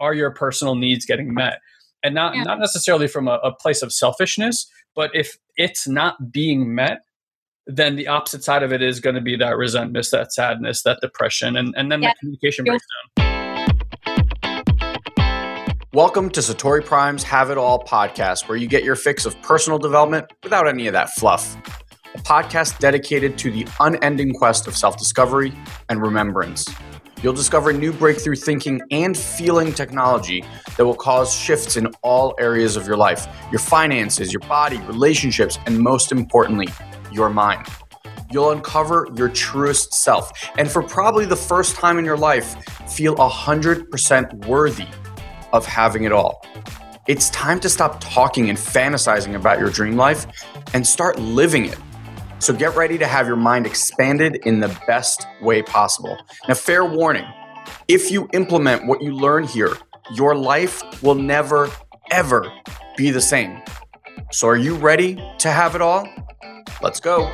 are your personal needs getting met? And not Yeah. not necessarily from a, a place of selfishness, but if it's not being met, then the opposite side of it is going to be that resentment, that sadness, that depression, and, and then Yeah. the communication You'll- breaks down. Welcome to Satori Prime's Have It All podcast, where you get your fix of personal development without any of that fluff. A podcast dedicated to the unending quest of self discovery and remembrance. You'll discover new breakthrough thinking and feeling technology that will cause shifts in all areas of your life your finances, your body, relationships, and most importantly, your mind. You'll uncover your truest self, and for probably the first time in your life, feel 100% worthy of having it all. It's time to stop talking and fantasizing about your dream life and start living it. So get ready to have your mind expanded in the best way possible. Now, fair warning if you implement what you learn here, your life will never, ever be the same. So, are you ready to have it all? Let's go.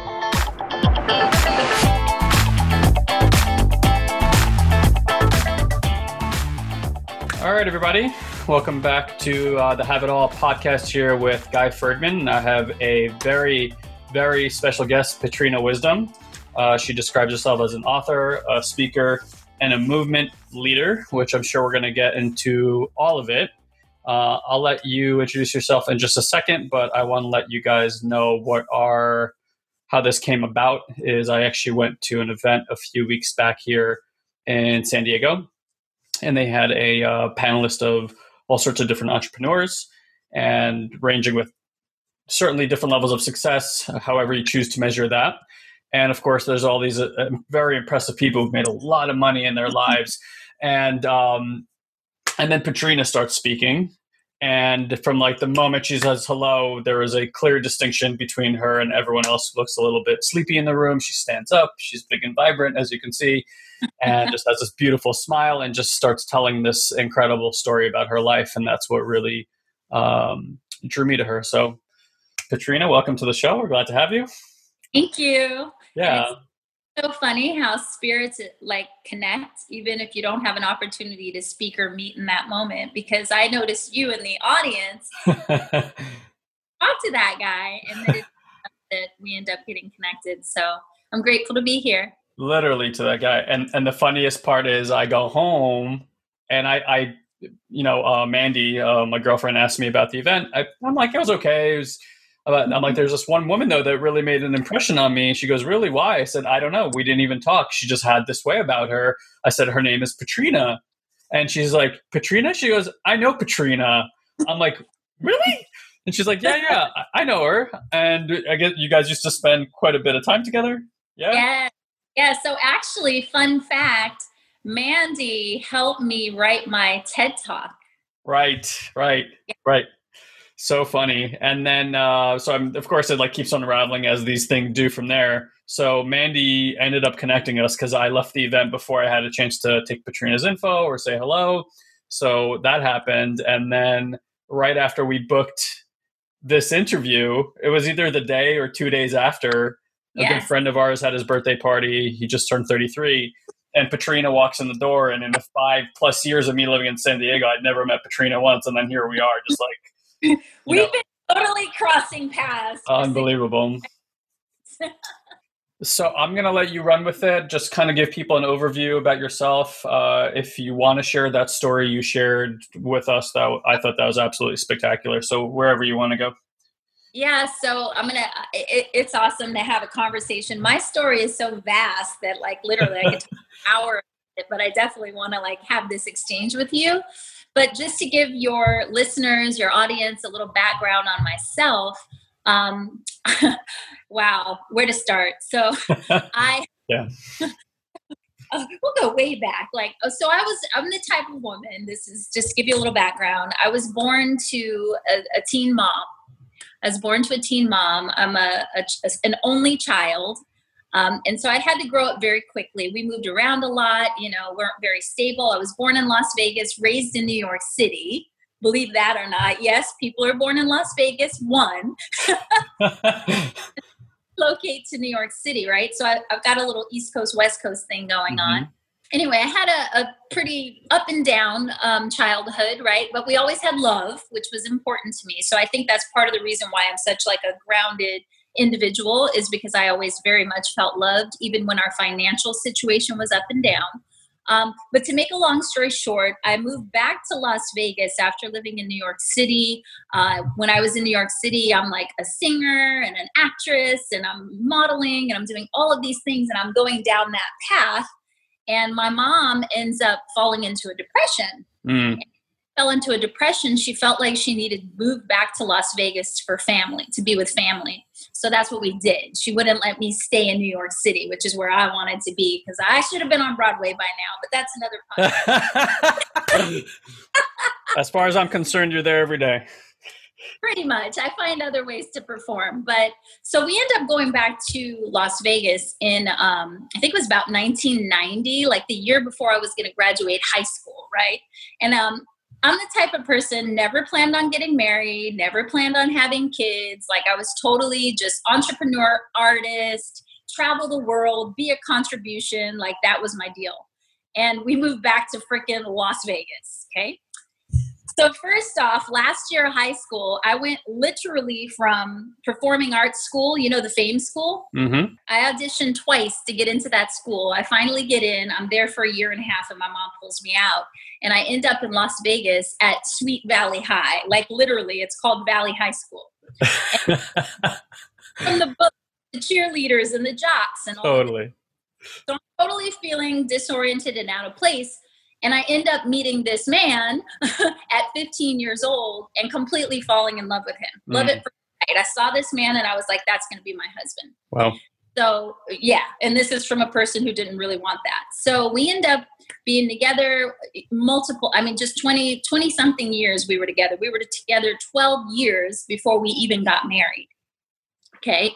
All right, everybody. Welcome back to uh, the Have It All podcast here with Guy Ferdman. I have a very, very special guest, Patrina Wisdom. Uh, she describes herself as an author, a speaker, and a movement leader, which I'm sure we're going to get into all of it. Uh, I'll let you introduce yourself in just a second, but I want to let you guys know what our how this came about. Is I actually went to an event a few weeks back here in San Diego, and they had a uh, panelist of all sorts of different entrepreneurs and ranging with certainly different levels of success, however you choose to measure that. And of course, there's all these uh, uh, very impressive people who've made a lot of money in their lives. And um, and then Patrina starts speaking. And from like the moment she says hello, there is a clear distinction between her and everyone else who looks a little bit sleepy in the room. She stands up, she's big and vibrant, as you can see, and just has this beautiful smile and just starts telling this incredible story about her life. And that's what really um, drew me to her. So, Patrina, welcome to the show. We're glad to have you. Thank you. Yeah. So funny how spirits like connect, even if you don't have an opportunity to speak or meet in that moment. Because I noticed you in the audience talk to that guy, and then that we end up getting connected. So I'm grateful to be here. Literally to that guy. And and the funniest part is I go home and I, I you know, uh, Mandy, uh, my girlfriend asked me about the event. I, I'm like, it was okay. It was, I'm like, mm-hmm. there's this one woman though that really made an impression on me. And she goes, really? Why? I said, I don't know. We didn't even talk. She just had this way about her. I said, her name is Patrina. And she's like, Patrina? She goes, I know Patrina. I'm like, really? And she's like, yeah, yeah, I- I know her. And I guess you guys used to spend quite a bit of time together. Yeah. Yeah. Yeah. So actually, fun fact Mandy helped me write my TED Talk. Right, right, right. So funny. And then, uh, so I'm, of course, it like keeps unraveling as these things do from there. So Mandy ended up connecting us because I left the event before I had a chance to take Patrina's info or say hello. So that happened. And then right after we booked this interview, it was either the day or two days after. A good friend of ours had his birthday party. He just turned 33. And Patrina walks in the door. And in the five plus years of me living in San Diego, I'd never met Patrina once. And then here we are, just like We've know, been totally crossing paths. unbelievable. So I'm going to let you run with it. Just kind of give people an overview about yourself. Uh, if you want to share that story you shared with us, that I thought that was absolutely spectacular. So wherever you want to go. Yeah, so I'm gonna. It, it's awesome to have a conversation. My story is so vast that, like, literally, I could talk an hour. But I definitely want to like have this exchange with you. But just to give your listeners, your audience, a little background on myself. Um, wow, where to start? So I. Yeah. Uh, we'll go way back. Like, uh, so I was, I'm the type of woman, this is just to give you a little background. I was born to a, a teen mom. I was born to a teen mom. I'm a, a an only child. Um, and so I had to grow up very quickly. We moved around a lot, you know, weren't very stable. I was born in Las Vegas, raised in New York City. Believe that or not, yes, people are born in Las Vegas. One, locate to New York City, right? So I, I've got a little East Coast, West Coast thing going on. anyway, I had a, a pretty up and down um, childhood, right? But we always had love, which was important to me. So I think that's part of the reason why I'm such like a grounded individual is because I always very much felt loved, even when our financial situation was up and down. Um, but to make a long story short, I moved back to Las Vegas after living in New York City. Uh, when I was in New York City, I'm like a singer and an actress, and I'm modeling and I'm doing all of these things, and I'm going down that path. And my mom ends up falling into a depression. Mm fell into a depression, she felt like she needed to move back to Las Vegas for family, to be with family. So that's what we did. She wouldn't let me stay in New York City, which is where I wanted to be because I should have been on Broadway by now, but that's another As far as I'm concerned, you're there every day. Pretty much. I find other ways to perform. But so we end up going back to Las Vegas in, um, I think it was about 1990, like the year before I was going to graduate high school, right? And um, I'm the type of person never planned on getting married, never planned on having kids. Like I was totally just entrepreneur, artist, travel the world, be a contribution. Like that was my deal. And we moved back to freaking Las Vegas. Okay. So, first off, last year high school, I went literally from performing arts school, you know, the fame school. Mm-hmm. I auditioned twice to get into that school. I finally get in. I'm there for a year and a half, and my mom pulls me out. And I end up in Las Vegas at Sweet Valley High. Like, literally, it's called Valley High School. from the book, the cheerleaders and the jocks and all totally. So I'm totally feeling disoriented and out of place. And I end up meeting this man at 15 years old and completely falling in love with him. Mm. Love it for I saw this man and I was like, that's going to be my husband. Wow. So, yeah. And this is from a person who didn't really want that. So we end up being together multiple, I mean, just 20, 20 something years we were together. We were together 12 years before we even got married. Okay.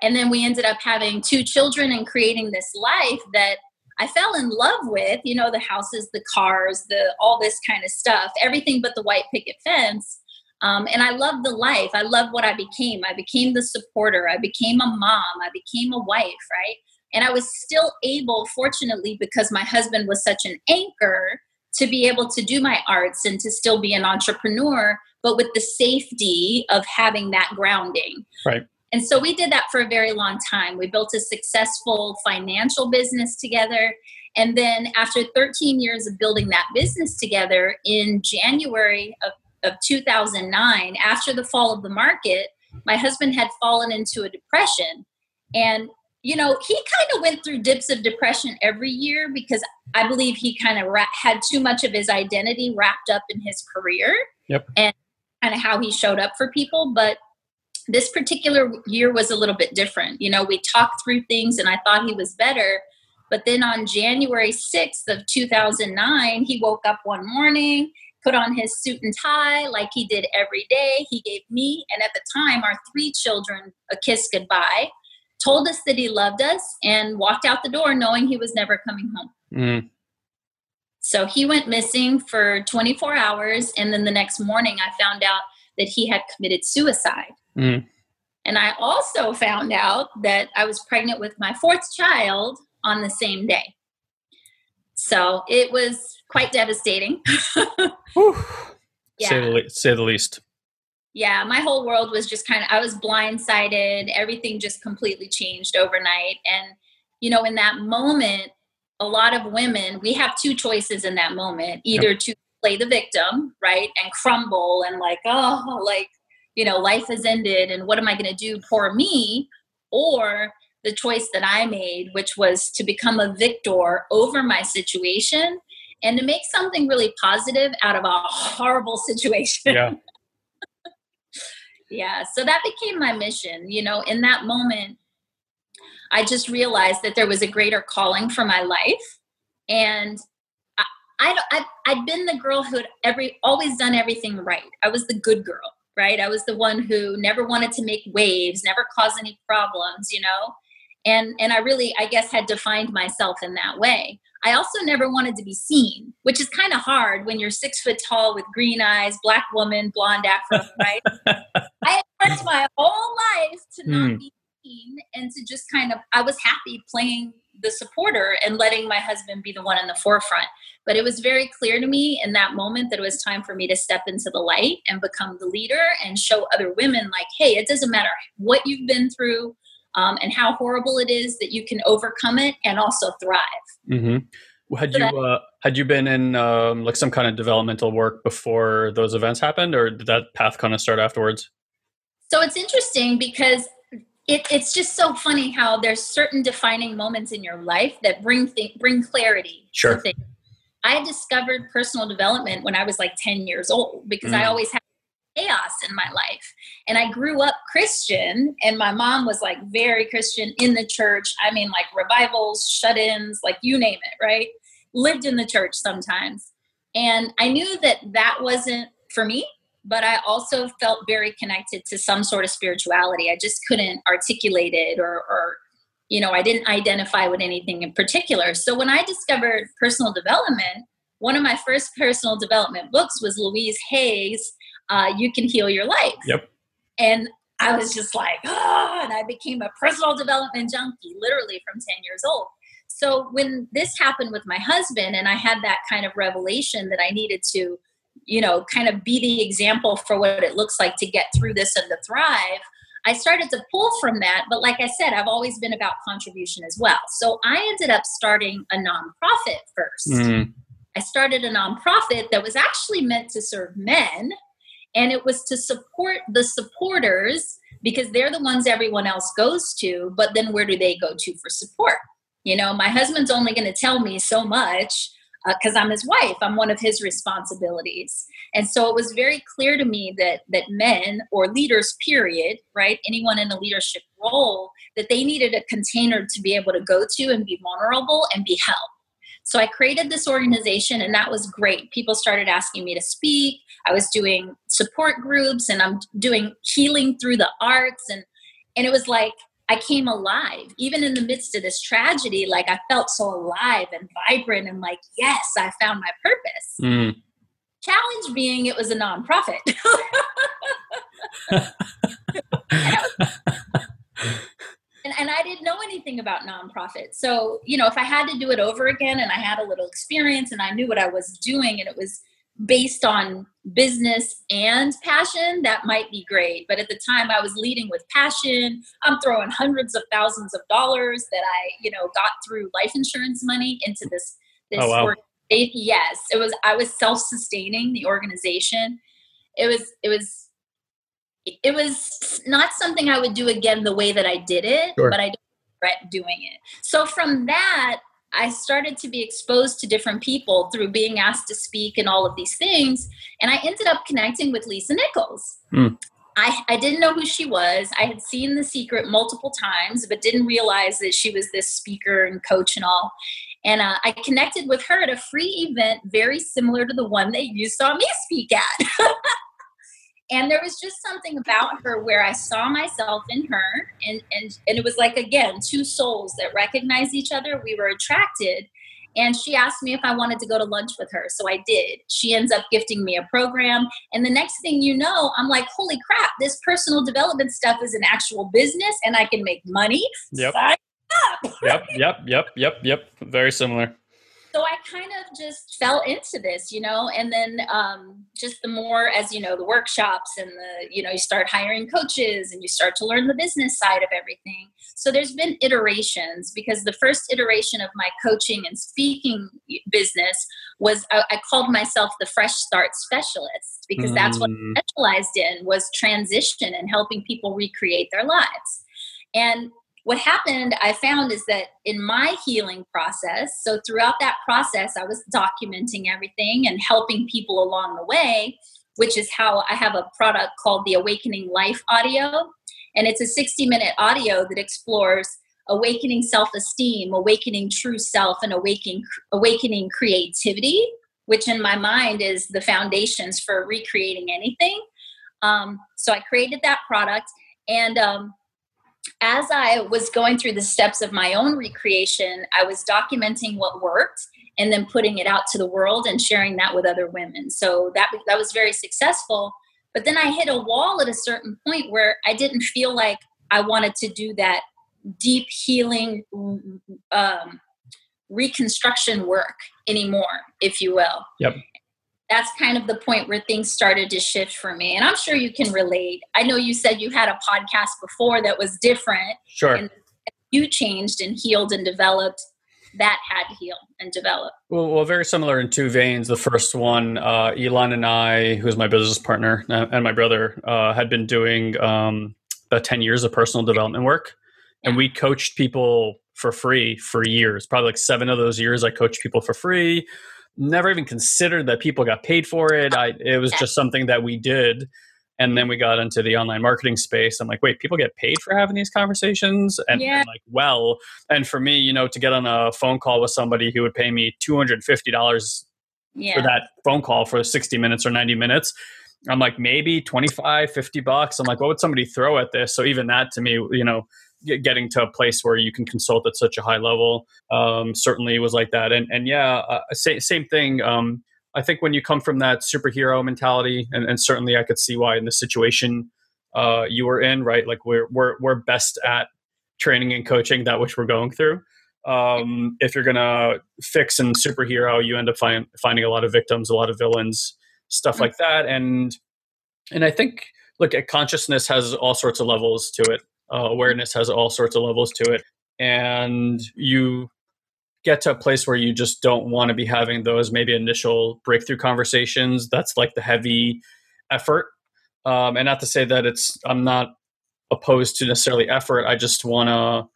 And then we ended up having two children and creating this life that I fell in love with, you know, the houses, the cars, the all this kind of stuff, everything but the white picket fence. Um, and I love the life. I love what I became. I became the supporter. I became a mom. I became a wife, right? And I was still able, fortunately, because my husband was such an anchor to be able to do my arts and to still be an entrepreneur, but with the safety of having that grounding. Right. And so we did that for a very long time. We built a successful financial business together. And then after 13 years of building that business together, in January of, of 2009, after the fall of the market, my husband had fallen into a depression. And, you know, he kind of went through dips of depression every year because I believe he kind of ra- had too much of his identity wrapped up in his career yep. and kind of how he showed up for people. But this particular year was a little bit different. You know, we talked through things and I thought he was better. But then on January 6th of 2009, he woke up one morning, put on his suit and tie like he did every day. He gave me and at the time our three children a kiss goodbye, told us that he loved us, and walked out the door knowing he was never coming home. Mm. So he went missing for 24 hours. And then the next morning, I found out that he had committed suicide. Mm. And I also found out that I was pregnant with my fourth child on the same day. So it was quite devastating. yeah. Say the, say the least. Yeah, my whole world was just kind of, I was blindsided. Everything just completely changed overnight. And, you know, in that moment, a lot of women, we have two choices in that moment either yep. to play the victim, right, and crumble and like, oh, like, you know, life has ended and what am I going to do? Poor me. Or the choice that I made, which was to become a victor over my situation and to make something really positive out of a horrible situation. Yeah. yeah. So that became my mission. You know, in that moment, I just realized that there was a greater calling for my life. And I, I, I, I'd been the girl who had every, always done everything right. I was the good girl right? I was the one who never wanted to make waves, never cause any problems, you know? And and I really I guess had defined myself in that way. I also never wanted to be seen, which is kind of hard when you're six foot tall with green eyes, black woman, blonde afro, right? I had worked my whole life to not mm. be seen and to just kind of I was happy playing the supporter and letting my husband be the one in the forefront. But it was very clear to me in that moment that it was time for me to step into the light and become the leader and show other women, like, hey, it doesn't matter what you've been through um, and how horrible it is that you can overcome it and also thrive. Mm-hmm. Had you uh, had you been in um, like some kind of developmental work before those events happened, or did that path kind of start afterwards? So it's interesting because it, it's just so funny how there's certain defining moments in your life that bring th- bring clarity. Sure. I discovered personal development when I was like 10 years old because mm. I always had chaos in my life. And I grew up Christian, and my mom was like very Christian in the church. I mean, like revivals, shut ins, like you name it, right? Lived in the church sometimes. And I knew that that wasn't for me but I also felt very connected to some sort of spirituality. I just couldn't articulate it or, or you know, I didn't identify with anything in particular. So when I discovered personal development, one of my first personal development books was Louise Hay's uh, You Can Heal Your Life. Yep. And I was just like, oh, and I became a personal development junkie literally from 10 years old. So when this happened with my husband, and I had that kind of revelation that I needed to you know, kind of be the example for what it looks like to get through this and to thrive, I started to pull from that. But like I said, I've always been about contribution as well. So I ended up starting a nonprofit 1st mm I started a nonprofit that was actually meant to serve men, and it was to support the supporters because they're the ones everyone else goes to. But then where do they go to for support? You know, my husband's only going to tell me so much because uh, I'm his wife. I'm one of his responsibilities. And so it was very clear to me that that men or leaders, period, right, anyone in a leadership role, that they needed a container to be able to go to and be vulnerable and be held. So I created this organization, and that was great. People started asking me to speak. I was doing support groups, and I'm doing healing through the arts, and and it was like I came alive. Even in the midst of this tragedy, like I felt so alive and vibrant and like, yes, I found my purpose. Mm. Challenge being it was a nonprofit. and, and I didn't know anything about nonprofits. So, you know, if I had to do it over again and I had a little experience and I knew what I was doing and it was based on business and passion, that might be great. But at the time, I was leading with passion. I'm throwing hundreds of thousands of dollars that I, you know, got through life insurance money into this. This oh, wow. yes, it was. I was self-sustaining the organization. It was. It was. It was not something I would do again the way that I did it, sure. but I don't regret doing it. So from that, I started to be exposed to different people through being asked to speak and all of these things. And I ended up connecting with Lisa Nichols. Mm. I, I didn't know who she was. I had seen The Secret multiple times, but didn't realize that she was this speaker and coach and all. And uh, I connected with her at a free event very similar to the one that you saw me speak at. and there was just something about her where i saw myself in her and and and it was like again two souls that recognized each other. We were attracted. And she asked me if i wanted to go to lunch with her. So i did. She ends up gifting me a program. And the next thing you know i'm like holy crap this personal development stuff is an actual business and i can make money. Yep. Yep yep yep yep yep. Very similar so I kind of just fell into this, you know, and then um, just the more as you know, the workshops and the, you know, you start hiring coaches and you start to learn the business side of everything. So there's been iterations because the first iteration of my coaching and speaking business was I, I called myself the Fresh Start Specialist because mm. that's what I mm. specialized in was transition and helping people recreate their lives. And what happened i found is that in my healing process so throughout that process i was documenting everything and helping people along the way which is how i have a product called the awakening life audio. And it's a 60 minute audio that explores awakening self-esteem awakening true self and awakening awakening creativity which in my mind is the foundations for recreating anything. Um, so i created that product and um, as I was going through the steps of my own recreation, I was documenting what worked and then putting it out to the world and sharing that with other women. So that that was very successful. But then I hit a wall at a certain point where I didn't feel like I wanted to do that deep healing um, reconstruction work anymore, if you will. Yep. That's kind of the point where things started to shift for me. And I'm sure you can relate. I know you said you had a podcast before that was different. Sure. And you changed and healed and developed that had to heal and develop. Well, well, very similar in two veins. The first one, uh, Elon and I, who's my business partner, uh, and my brother, uh, had been doing um, about 10 years of personal development work. And we coached people for free for years. Probably like seven of those years, I coached people for free. Never even considered that people got paid for it. I, it was just something that we did. And then mm-hmm. we got into the online marketing space. I'm like wait people get paid for having these conversations? And, Yeah. and like well and for me you know to get on a phone call with somebody who would pay me $250 Yeah. for that phone call for 60 minutes or 90 minutes i'm like maybe 25 50 bucks. I'm like what would somebody throw at this? So even that to me you know getting to a place where you can consult at such a high level um, certainly was like that and and yeah uh, same, same thing um, i think when you come from that superhero mentality and, and certainly i could see why in the situation uh, you were in right like we're, we're we're best at training and coaching that which we're going through um, if you're gonna fix and superhero, you end up find, finding a lot of victims, a lot of villains, stuff like that. And and I think look at consciousness has all sorts of levels to it. Uh, awareness has all sorts of levels to it, and you get to a place where you just don't want to be having those maybe initial breakthrough conversations. That's like the heavy effort. Um, and not to say that it's I'm not opposed to necessarily effort. I just want to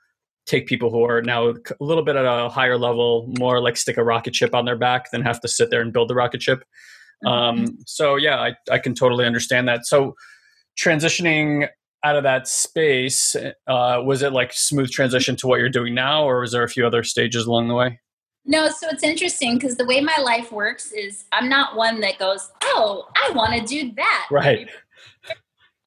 take people who are now a little bit at a higher level, more like stick a rocket ship on their back than have to sit there and build the rocket ship. Um, so yeah, I, I can totally understand that. So transitioning out of that space, uh, was it like smooth transition to what you're doing now, or was there a few other stages along the way? No, so it's interesting because the way my life works is I'm not one that goes, "Oh, I want to do that." Right.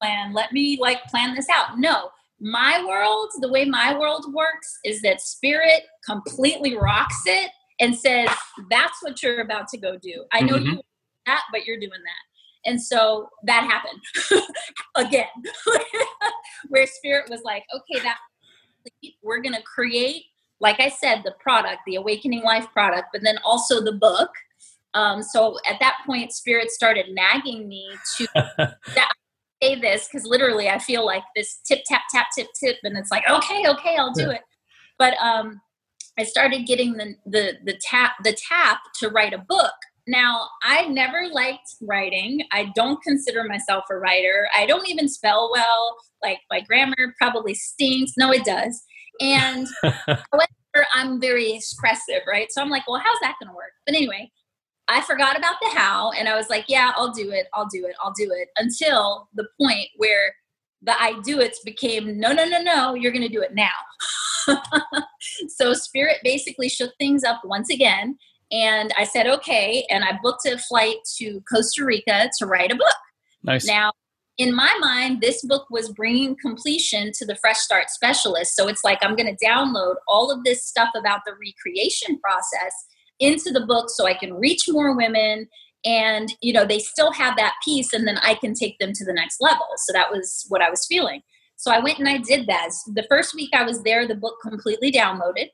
Plan. Let me like plan this out. No, my world, the way my world works is that spirit completely rocks it and says, "That's what you're about to go do." I know Mhm. you that, but you're doing that. And so that happened again, where spirit was like, "Okay, that we're going to create." like I said, the product, the Awakening Life product, but then also the book. Um, so at that point, Spirit started nagging me to say this because literally I feel like this tip, tap, tap, tip, tip, and it's like, okay, okay, I'll do it. But um, I started getting the, the the tap the tap to write a book. Now I never liked writing. I don't consider myself a writer. I don't even spell well. Like my grammar probably stinks. No, it does. And however, I'm very expressive, right? So I'm like, well, how's that going to work? But anyway, I forgot about the how, and I was like, yeah, I'll do it, I'll do it, I'll do it, until the point where the I do it became no, no, no, no, you're going to do it now. so Spirit basically shook things up once again. And I said, okay. And I booked a flight to Costa Rica to write a book. Nice. Now, in my mind, this book was bringing completion to the Fresh Start Specialist. So it's like I'm going to download all of this stuff about the recreation process into the book so I can reach more women and you know they still have that piece and then I can take them to the next level. So that was what I was feeling. So I went and I did that. The first week I was there, the book completely downloaded,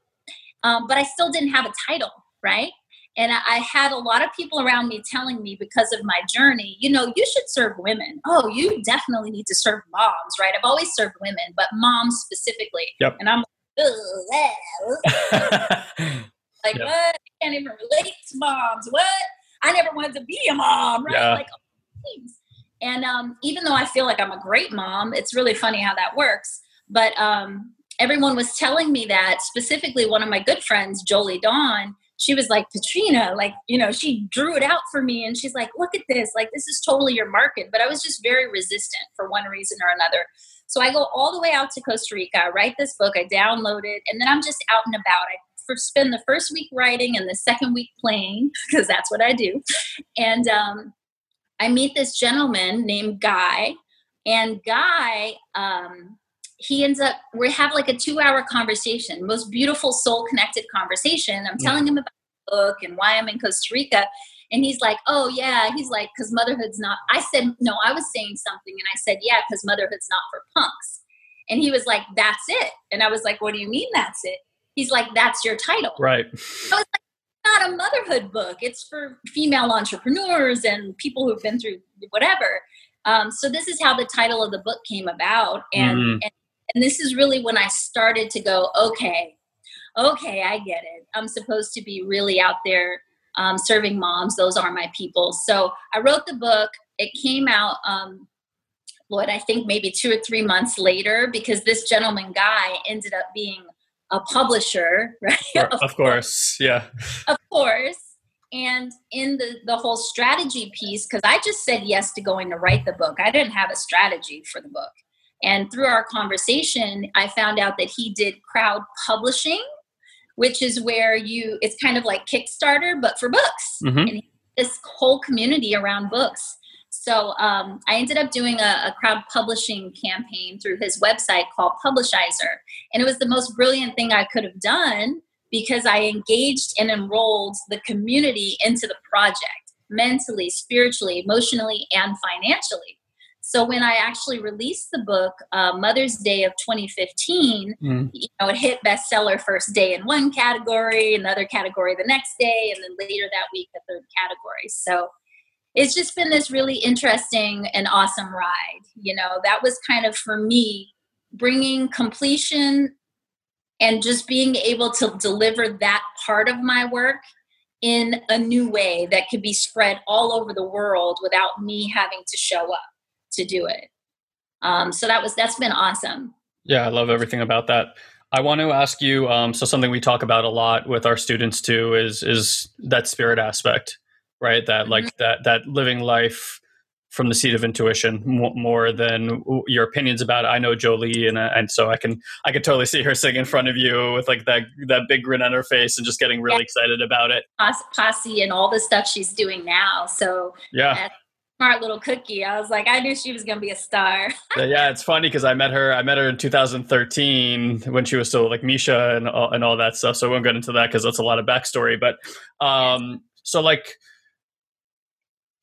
um, but I still didn't have a title, right? And I had a lot of people around me telling me because of my journey, you know, you should serve women. Oh, you definitely need to serve moms, right? I've always served women, but moms specifically. Yep. And I'm like, "Ugh, like Yeah. what? I can't even relate to moms. What? I never wanted to be a mom, right? Yeah. Like things. And um, even though I feel like I'm a great mom, it's really funny how that works. But um, everyone was telling me that specifically one of my good friends, Jolie Dawn, she was like, Patrina, like, you know, she drew it out for me and she's like, look at this, like, this is totally your market. But I was just very resistant for one reason or another. So I go all the way out to Costa Rica, I write this book, I download it, and then I'm just out and about. I spend the first week writing and the second week playing because that's what I do. And um, I meet this gentleman named Guy, and Guy, um, he ends up we have like a two hour conversation, most beautiful soul connected conversation. I'm telling him about the book and why I'm in Costa Rica. And he's like, oh, yeah. He's like, because motherhood's not. I said, no, I was saying something. And I said, yeah, because motherhood's not for punks. And he was like, That's it. And I was like, What do you mean that's it? He's like, That's your title. Right. I was like, not a motherhood book. It's for female entrepreneurs and people who've been through whatever. Um, so this is how the title of the book came about, and, mm. and and this is really when I started to go, okay, okay, I get it. I'm supposed to be really out there um, serving moms. Those are my people. So I wrote the book. It came out, um, Lloyd, I think maybe two or three months later, because this gentleman guy ended up being a publisher, right? Of, of course, yeah. Of course. And in the, the whole strategy piece, because I just said yes to going to write the book, I didn't have a strategy for the book. And through our conversation, I found out that he did crowd publishing, which is where you, it's kind of like Kickstarter, but for books. Mm-hmm. And this whole community around books. So um, I ended up doing a, a, crowd publishing campaign through his website called Publishizer. And it was the most brilliant thing I could have done because I engaged and enrolled the community into the project mentally, spiritually, emotionally, and financially. So when I actually released the book, uh, Mother's Day of 2015, mm. you know, it hit bestseller first day in one category, another category the next day, and then later that week the third category. So it's just been this really interesting and awesome ride. You know, that was kind of for me bringing completion and just being able to deliver that part of my work in a new way that could be spread all over the world without me having to show up to do it. Um, so that was that's been awesome. Yeah, I love everything about that. I want to ask you. Um, so something we talk about a lot with our students too is is that spirit aspect, right? That mm-hmm. like that that living life from the seat of intuition more than your opinions about it. I know Jolie, and uh, and so I can I can totally see her sitting in front of you with like that that big grin on her face and just getting really yeah. excited about it. Posse and all the stuff she's doing now. So yeah, smart little cookie. I was like, I knew she was going to be a star. yeah, it's funny because I met her. I met her in 2013 when she was still like Misha and all, and all that stuff. So I won't get into that because that's a lot of backstory. But um, so like,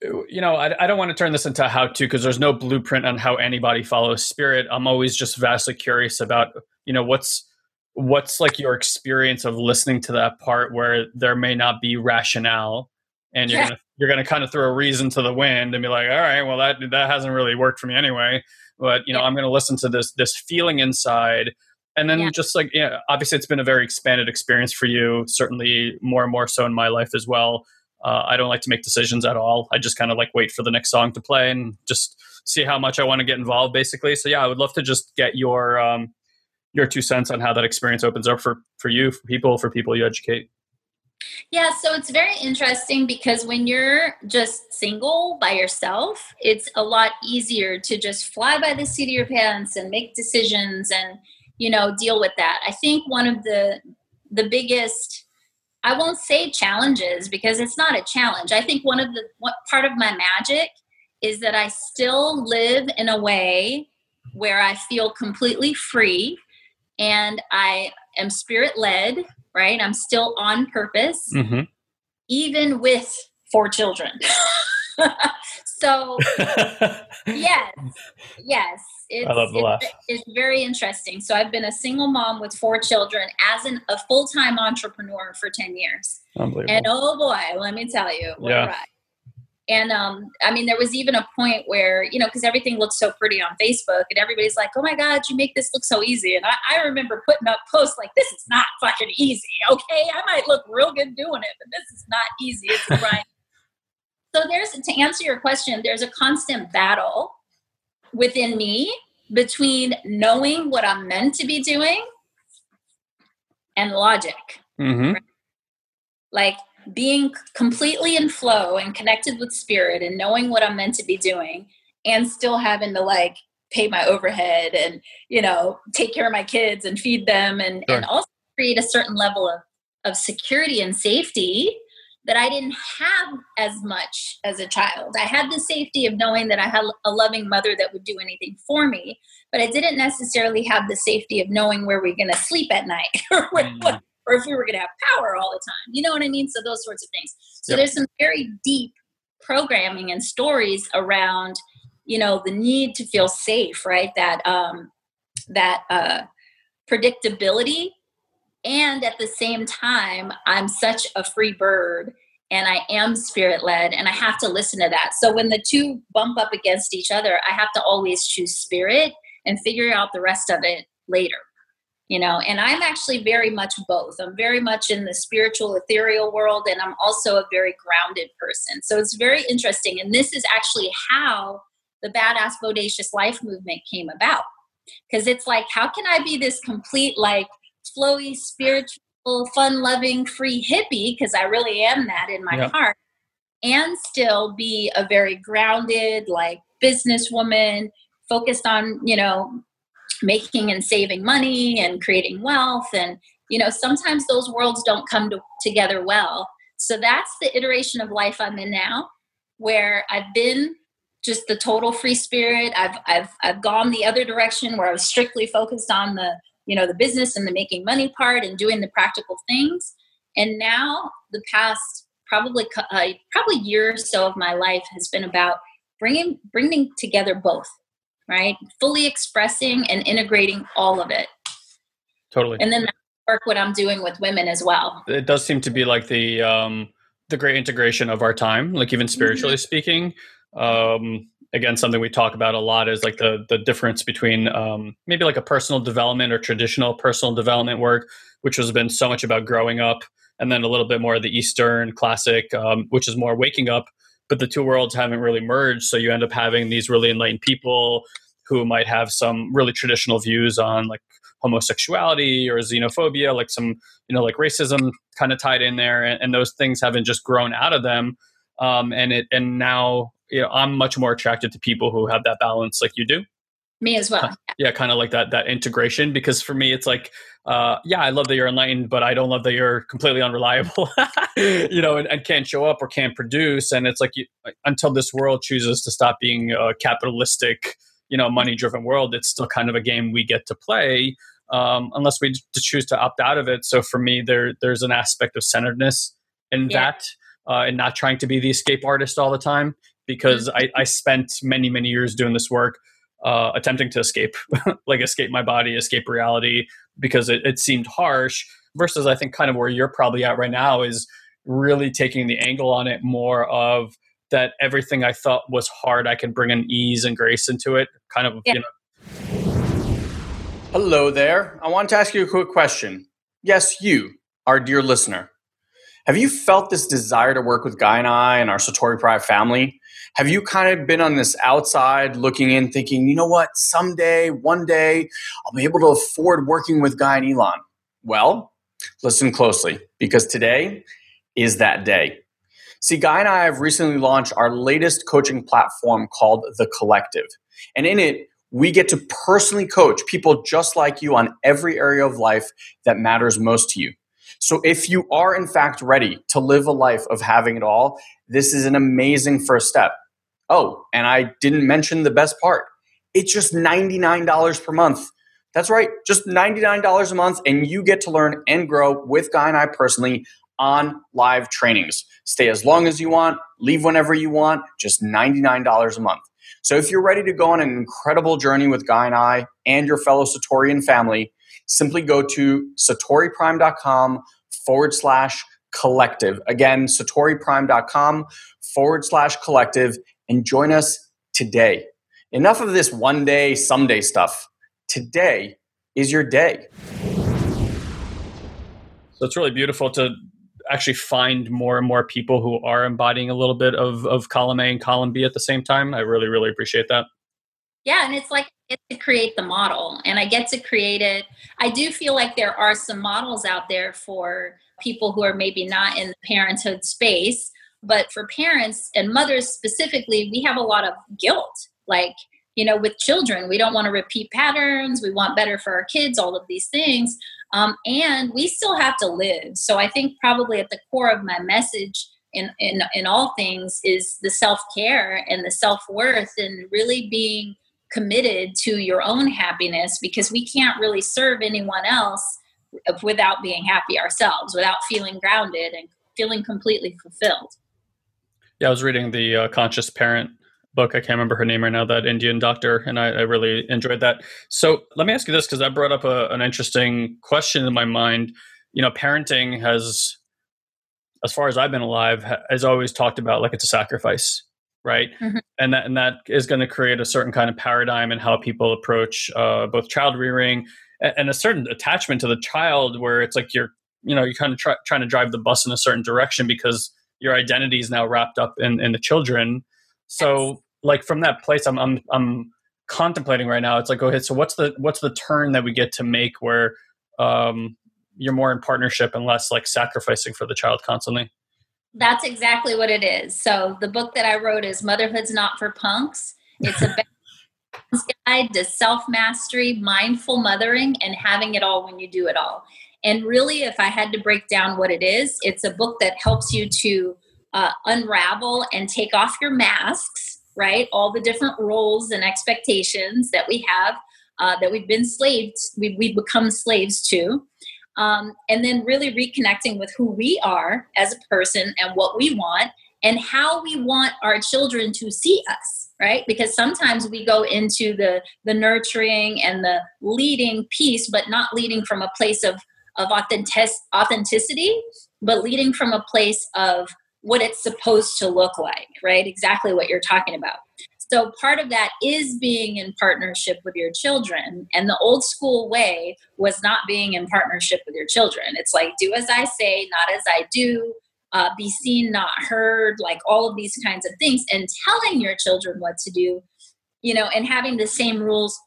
you know, I, I don't want to turn this into how to because there's no blueprint on how anybody follows spirit. I'm always just vastly curious about you know what's what's like your experience of listening to that part where there may not be rationale and you're yeah. gonna you're gonna kind of throw a reason to the wind and be like, all right, well that that hasn't really worked for me anyway. But you know, yeah. I'm gonna listen to this this feeling inside. And then yeah. just like yeah, obviously it's been a very expanded experience for you, certainly more and more so in my life as well. Uh, I don't like to make decisions at all. I just kind of like wait for the next song to play and just see how much I want to get involved, basically. So yeah, I would love to just get your um, your two cents on how that experience opens up for for you, for people, for people you educate. Yeah, so it's very interesting because when you're just single by yourself, it's a lot easier to just fly by the seat of your pants and make decisions and you know deal with that. I think one of the the biggest I won't say challenges because it's not a challenge. I think one of the what part of my magic is that I still live in a way where I feel completely free and I am spirit led right? I'm still on purpose, mm-hmm. even with four children. so, yes, yes. It's, I love the laugh. It's, it's very interesting. So I've been a single mom with four children as an, a full time entrepreneur for ten years. Unbelievable. And oh boy, let me tell you, yeah. And um, I mean, there was even a point where, you know, because everything looks so pretty on Facebook and everybody's like, oh my God, you make this look so easy. And I, I remember putting up posts like, this is not fucking easy. Okay. I might look real good doing it, but this is not easy. It's so there's, to answer your question, there's a constant battle within me between knowing what I'm meant to be doing and logic. Mm-hmm. Right? Like, being completely in flow and connected with spirit and knowing what I'm meant to be doing and still having to like pay my overhead and you know take care of my kids and feed them and, sure. and also create a certain level of, of security and safety that I didn't have as much as a child. I had the safety of knowing that I had a loving mother that would do anything for me, but I didn't necessarily have the safety of knowing where we're going to sleep at night or what, mm or if we were going to have power all the time. You know what I mean? So those sorts of things. So yep. there's some very deep programming and stories around, you know, the need to feel safe, right? That um, that uh, predictability and at the same time i'm such a free bird and i am spirit led and i have to listen to that so when the two bump up against each other i have to always choose spirit and figure out the rest of it later you know and i'm actually very much both. I'm very much in the spiritual ethereal world and i'm also a very grounded person. So it's very interesting and this is actually how the badass bodacious life movement came about. Because it's like how can i be this complete like flowy spiritual fun loving free hippie because i really am that in my heart and still be a very grounded like businesswoman focused on you know making and saving money and creating wealth. And you know sometimes those worlds don't come to, together well. So that's the iteration of life i'm in now where i've been just the total free spirit. I've i've i've gone the other direction where i was strictly focused on the you know the business and the making money part and doing the practical things. And now the past probably uh, probably year or so of my life has been about bringing bringing together both right? Fully expressing and integrating all of it. Totally. And then work what I'm doing with women as well. It does seem to be like the um, the great integration of our time, like even spiritually mm-hmm. speaking. Um, again, something we talk about a lot is like the the difference between um, maybe like a personal development or traditional personal development work, which has been so much about growing up, and then a little bit more of the Eastern classic, um, which is more waking up but the two worlds haven't really merged. So you end up having these really enlightened people who might have some really traditional views on like homosexuality or xenophobia, like some, you know, like racism kind of tied in there. And, and those things haven't just grown out of them. Um, and it, and now, you know, I'm much more attracted to people who have that balance like you do. Me as well. Yeah, kind of like that that integration because for me it's like uh, yeah, I love that you're enlightened, but I don't love that you're completely unreliable, you know, and, and, can't show up or can't produce. And it's like you, until this world chooses to stop being a capitalistic, you know, money driven world, it's still kind of a game we get to play um, unless we choose to opt out of it. So for me, there there's an aspect of centeredness in yeah. that, uh, and not trying to be the escape artist all the time because mm-hmm. I, I spent many many years doing this work uh, attempting to escape, like escape my body, escape reality, because it, it seemed harsh. Versus, I think, kind of where you're probably at right now is really taking the angle on it more of that everything I thought was hard, I can bring an ease and grace into it. Kind of, yeah. you know. Hello there. I want to ask you a quick question. Yes, you, our dear listener. Have you felt this desire to work with Guy and I and our Satori Prime family? Have you kind of been on this outside looking in, thinking, you know what, someday, one day, I'll be able to afford working with Guy and Elon? Well, listen closely because today is that day. See, Guy and I have recently launched our latest coaching platform called The Collective. And in it, we get to personally coach people just like you on every area of life that matters most to you. So if you are in fact ready to live a life of having it all, this is an amazing first step. Oh, and I didn't mention the best part. It's just $99 per month. That's right, just $99 a month, and you get to learn and grow with Guy and I personally on live trainings. Stay as long as you want, leave whenever you want, just $99 a month. So if you're ready to go on an incredible journey with Guy and I and your fellow Satorian family, simply go to satoriprime.com forward slash collective. Again, satoriprime.com forward slash collective and join us today. Enough of this one day, someday stuff. Today is your day. So it's really beautiful to actually find more and more people who are embodying a little bit of, of column A and column B at the same time. I really, really appreciate that. Yeah, and it's like get to create the model and I get to create it. I do feel like there are some models out there for people who are maybe not in the parenthood space, but for parents and mothers specifically, we have a lot of guilt. Like, you know, with children, we don't want to repeat patterns. We want better for our kids, all of these things. Um, and we still have to live. So I think probably at the core of my message in, in, in all things is the self care and the self worth and really being committed to your own happiness because we can't really serve anyone else without being happy ourselves, without feeling grounded and feeling completely fulfilled. Yeah, I was reading the uh, Conscious Parent book. I can't remember her name right now. That Indian doctor, and I, I really enjoyed that. So let me ask you this because that brought up a, an interesting question in my mind. You know, parenting has, as far as I've been alive, has always talked about like it's a sacrifice, right? Mm-hmm. And that and that is going to create a certain kind of paradigm in how people approach uh, both child rearing and, and a certain attachment to the child, where it's like you're you know you're kind of try, trying to drive the bus in a certain direction because your identity is now wrapped up in, in the children so yes. like from that place i'm i'm i'm contemplating right now it's like okay so what's the what's the turn that we get to make where um you're more in partnership and less like sacrificing for the child constantly that's exactly what it is so the book that i wrote is motherhood's not for punks it's a guide to self mastery mindful mothering and having it all when you do it all and really, if I had to break down what it is, it's a book that helps you to uh, unravel and take off your masks, right? All the different roles and expectations that we have, uh, that we've been slaves, we, we've become slaves to. Um, and then really reconnecting with who we are as a person and what we want and how we want our children to see us right because sometimes we go into the the nurturing and the leading piece but not leading from a place of of authentic- authenticity, but leading from a place of what it's supposed to look like, right? Exactly what you're talking about. So, part of that is being in partnership with your children. And the old school way was not being in partnership with your children. It's like, do as I say, not as I do, uh, be seen, not heard, like all of these kinds of things, and telling your children what to do, you know, and having the same rules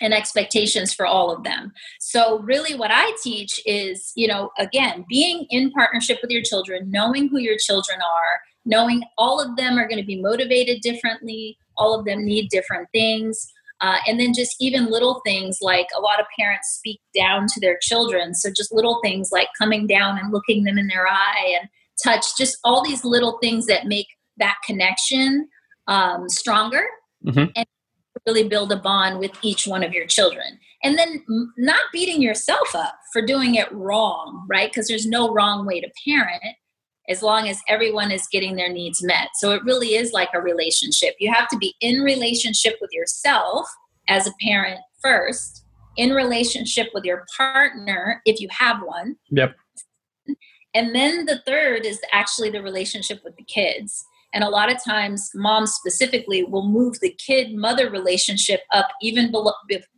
and expectations for all of them. So, really, what I teach is, you know, again, being in partnership with your children, knowing who your children are, knowing all of them are going to be motivated differently, all of them need different things. Uh, and then just even little things like a lot of parents speak down to their children. So, just little things like coming down and looking them in their eye and touch, just all these little things that make that connection um, stronger. Mm-hmm. And really build a bond with each one of your children. And then not beating yourself up for doing it wrong, right? Because there's no wrong way to parent as long as everyone is getting their needs met. So it really is like a relationship. You have to be in relationship with yourself as a parent first, in relationship with your partner if you have one. Yep. And then the third is actually the relationship with the kids. And a lot of times, moms specifically will move the kid mother relationship up even below,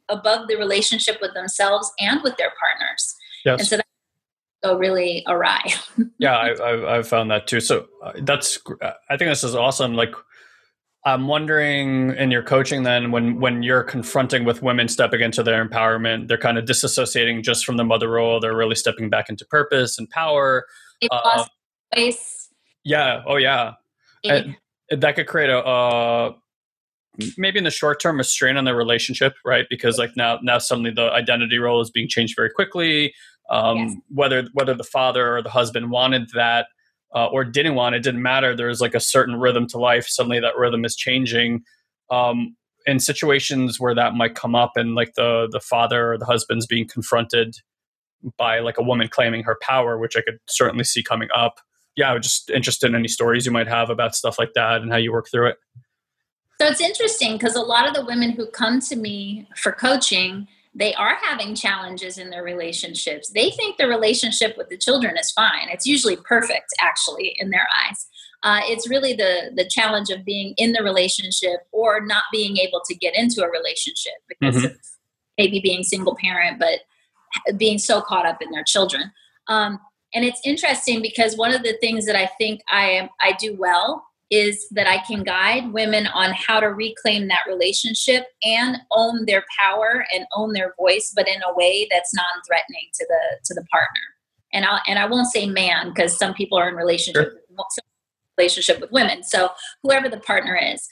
above the relationship with themselves and with their partners. Yes. And so that go really awry. yeah, I, I, I've found that too. So uh, that's, I think this is awesome. Like, I'm wondering in your coaching then when when you're confronting with women stepping into their empowerment, they're kind of disassociating just from the mother role. They're really stepping back into purpose and power. Uh, yeah. Oh yeah that could create a uh, maybe in the short term a strain on their relationship right? Because like now now suddenly the identity role is being changed very quickly. Um, yes. whether whether the father or the husband wanted that uh, or didn't want it didn't matter. There's like a certain rhythm to life. Suddenly that rhythm is changing. Um, in situations where that might come up and like the the father or the husband's being confronted by like a woman claiming her power which i could certainly see coming up. Yeah, I'm just interested in any stories you might have about stuff like that and how you work through it. So it's interesting because a lot of the women who come to me for coaching, they are having challenges in their relationships. They think the relationship with the children is fine. It's usually perfect, actually, in their eyes. Uh, it's really the the challenge of being in the relationship or not being able to get into a relationship because mm-hmm. maybe being single parent, but being so caught up in their children. Um, and it's interesting because one of the things that I think I am I do well is that I can guide women on how to reclaim that relationship and own their power and own their voice, but in a way that's non-threatening to the to the partner. And I and I won't say man because some people are in relationship sure. relationship with women. So whoever the partner is,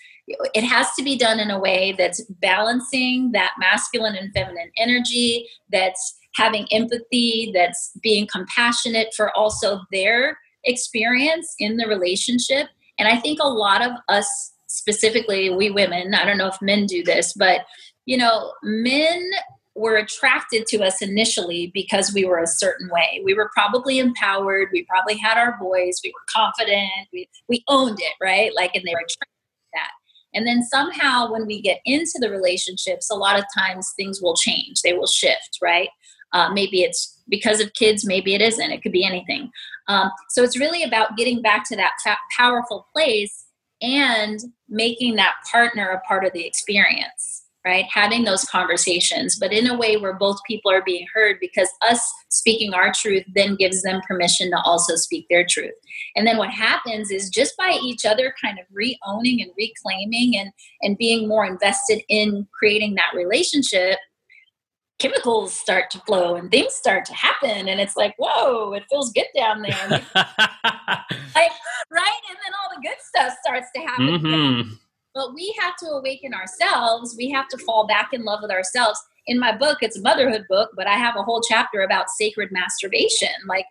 it has to be done in a way that's balancing that masculine and feminine energy that's having empathy, that's being compassionate for also their experience in the relationship. And I think a lot of us, specifically we women, I don't know if men do this, but you know, men were attracted to us initially because we were a certain way. We were probably empowered, we probably had our voice, we were confident, we, we owned it, right? Like, and they were attracted to that. And then somehow, when we get into the relationships, a lot of times things will change, they will shift, right? Uh, maybe it's because of kids, maybe it isn't, it could be anything. Um, so it's really about getting back to that fa- powerful place and making that partner a part of the experience right? Having those conversations but in a way where both people are being heard because us speaking our truth then gives them permission to also speak their truth. And then what happens is just by each other kind of re-owning and reclaiming and and being more invested in creating that relationship chemicals start to flow and things start to happen and it's like whoa it feels good down there. Like, right? And then all the good stuff starts to happen. Mm-hmm. but we have to awaken ourselves. We have to fall back in love with ourselves. In my book it's a motherhood book but i have a whole chapter about sacred masturbation. Like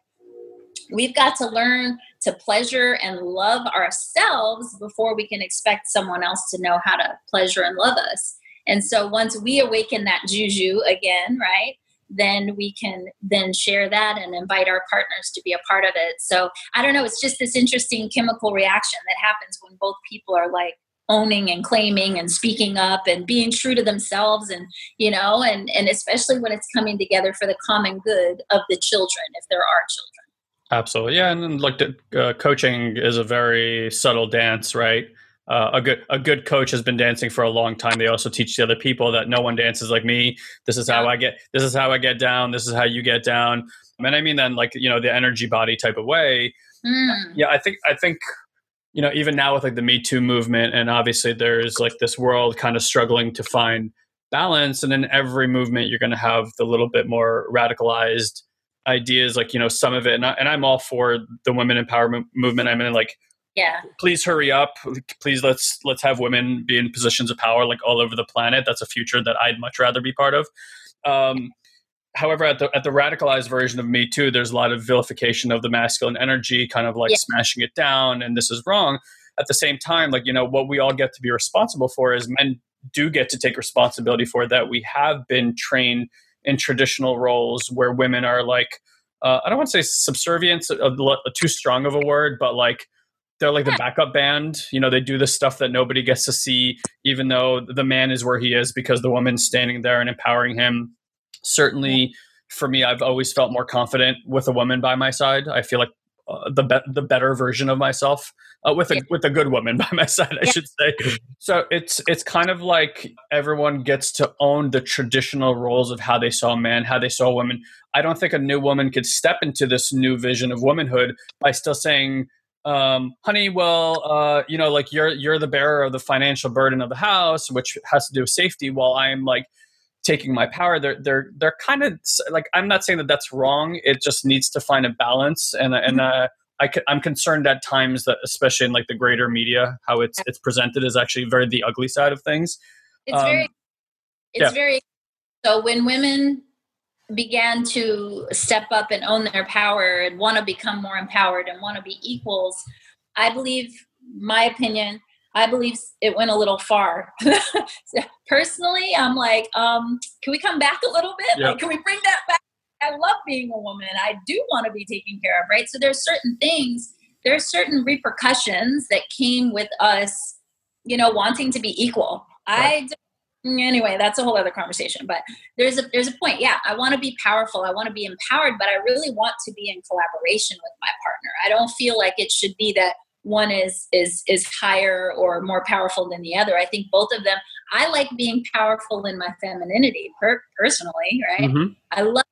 we've got to learn to pleasure and love ourselves before we can expect someone else to know how to pleasure and love us and so once we awaken that juju again, right? then we can then share that and invite our partners to be a part of it. So I don't know, it's just this interesting chemical reaction that happens when both people are like owning and claiming and speaking up and being true to themselves and you know and and especially when it's coming together for the common good of the children if there are children absolutely yeah and look uh, coaching is a very subtle dance right uh, a good a good coach has been dancing for a long time. They also teach the other people that no one dances like me. This is how I get. This is how I get down. This is how you get down. And I mean then like you know the energy body type of way. Mm. Yeah, I think I think you know even now with like the Me Too movement, and obviously there's like this world kind of struggling to find balance. And in every movement, you're going to have the little bit more radicalized ideas. Like you know some of it, and, I, and I'm all for the women empowerment movement. I mean like yeah. Please hurry up. Please let's let's have women be in positions of power like all over the planet. That's a future that i'd much rather be part of. Um, however at the at the radicalized version of me too there's a lot of vilification of the masculine energy kind of like yeah. smashing it down and this is wrong. At the same time like you know what we all get to be responsible for is men do get to take responsibility for that. We have been trained in traditional roles where women are like uh, i don't want to say subservience a, a, too strong of a word but like they're like the backup band. You know, they do the stuff that nobody gets to see, even though the man is where he is because the woman's standing there and empowering him. Certainly, for me, I've always felt more confident with a woman by my side. I feel like uh, the be- the better version of myself uh, with a yeah. with a good woman by my side, I yeah. should say. So it's it's kind of like everyone gets to own the traditional roles of how they saw a man, how they saw a woman. I don't think a new woman could step into this new vision of womanhood by still saying um, honey, well, uh, you know, like you're you're the bearer of the financial burden of the house, which has to do with safety. While I'm like taking my power, they're they're they're kind of like I'm not saying that that's wrong. It just needs to find a balance, and and mm-hmm. uh, I I'm concerned at times that, especially in like the greater media, how it's it's presented is actually very the ugly side of things. It's um, very, it's yeah. very. So when women began to step up and own their power and want to become more empowered and want to be equals, I believe, my opinion, I believe it went a little far. Personally, I'm like, um, can we come back a little bit? Yep. Like, can we bring that back? I love being a woman. I do want to be taken care of, right? So there's certain things, there's certain repercussions that came with us, you know, wanting to be equal. Right. I anyway that's a whole other conversation but there's a there's a point. Yeah i want to be powerful i want to be empowered but i really want to be in collaboration with my partner. I don't feel like it should be that one is is is higher or more powerful than the other. I think both of them i like being powerful in my femininity per, personally right? Mm-hmm. i love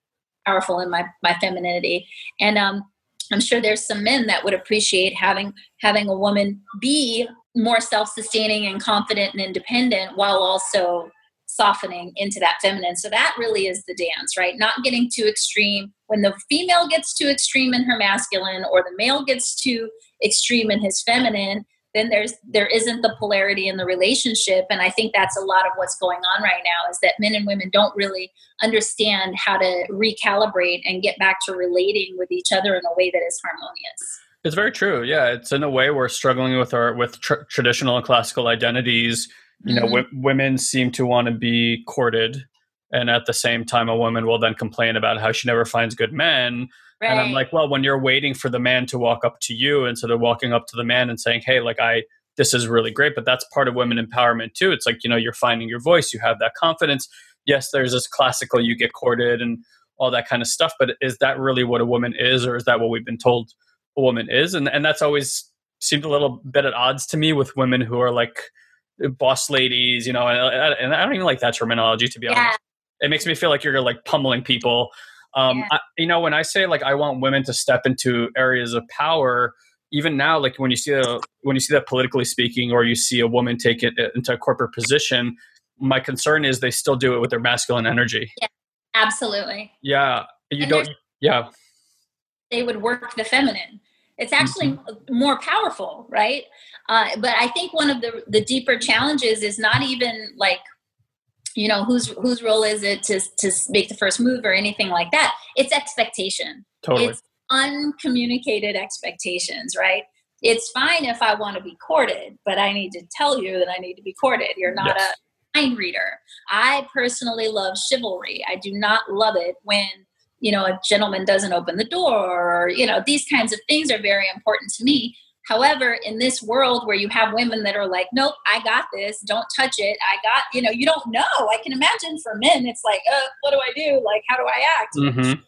powerful in my my femininity. And um i'm sure there's some men that would appreciate having having a woman be more self-sustaining and confident and independent while also softening into that feminine. So that really is the dance right? Not getting too extreme. When the female gets too extreme in her masculine or the male gets too extreme in his feminine then there's there isn't the polarity in the relationship. And i think that's a lot of what's going on right now is that men and women don't really understand how to recalibrate and get back to relating with each other in a way that is harmonious it's very true. Yeah, it's in a way we're struggling with our with tr- traditional and classical identities. You know, mm-hmm. w- women seem to want to be courted, and at the same time, a woman will then complain about how she never finds good men. Right. And I'm like, well, when you're waiting for the man to walk up to you instead of walking up to the man and saying, "Hey, like I this is really great. But that's part of women empowerment too. It's like, you know, you're finding your voice, you have that confidence. Yes, there's this classical you get courted and all that kind of stuff, but is that really what a woman is, or is that what we've been told a woman is? And and that's always seemed a little bit at odds to me with women who are like boss ladies, you know, and, and I don't even like that terminology to be yeah. honest. It makes me feel like you're like pummeling people. Um, yeah. I, you know, when I say like I want women to step into areas of power, even now, like when you see a when you see that politically speaking, or you see a woman take it into a corporate position, my concern is they still do it with their masculine energy. Yeah, absolutely. Yeah, you and don't. Yeah, they would work the feminine. It's actually mm-hmm. more powerful, right? Uh, but I think one of the the deeper challenges is not even like you know whose whose role is it to to make the first move or anything like that it's expectation totally. it's uncommunicated expectations right it's fine if i want to be courted but i need to tell you that i need to be courted you're not yes. a mind reader i personally love chivalry i do not love it when you know a gentleman doesn't open the door or you know these kinds of things are very important to me However, in this world where you have women that are like, nope, I got this, don't touch it. I got, you know, you don't know. I can imagine for men, it's like, uh, what do I do? Like, how do I act? Mm-hmm.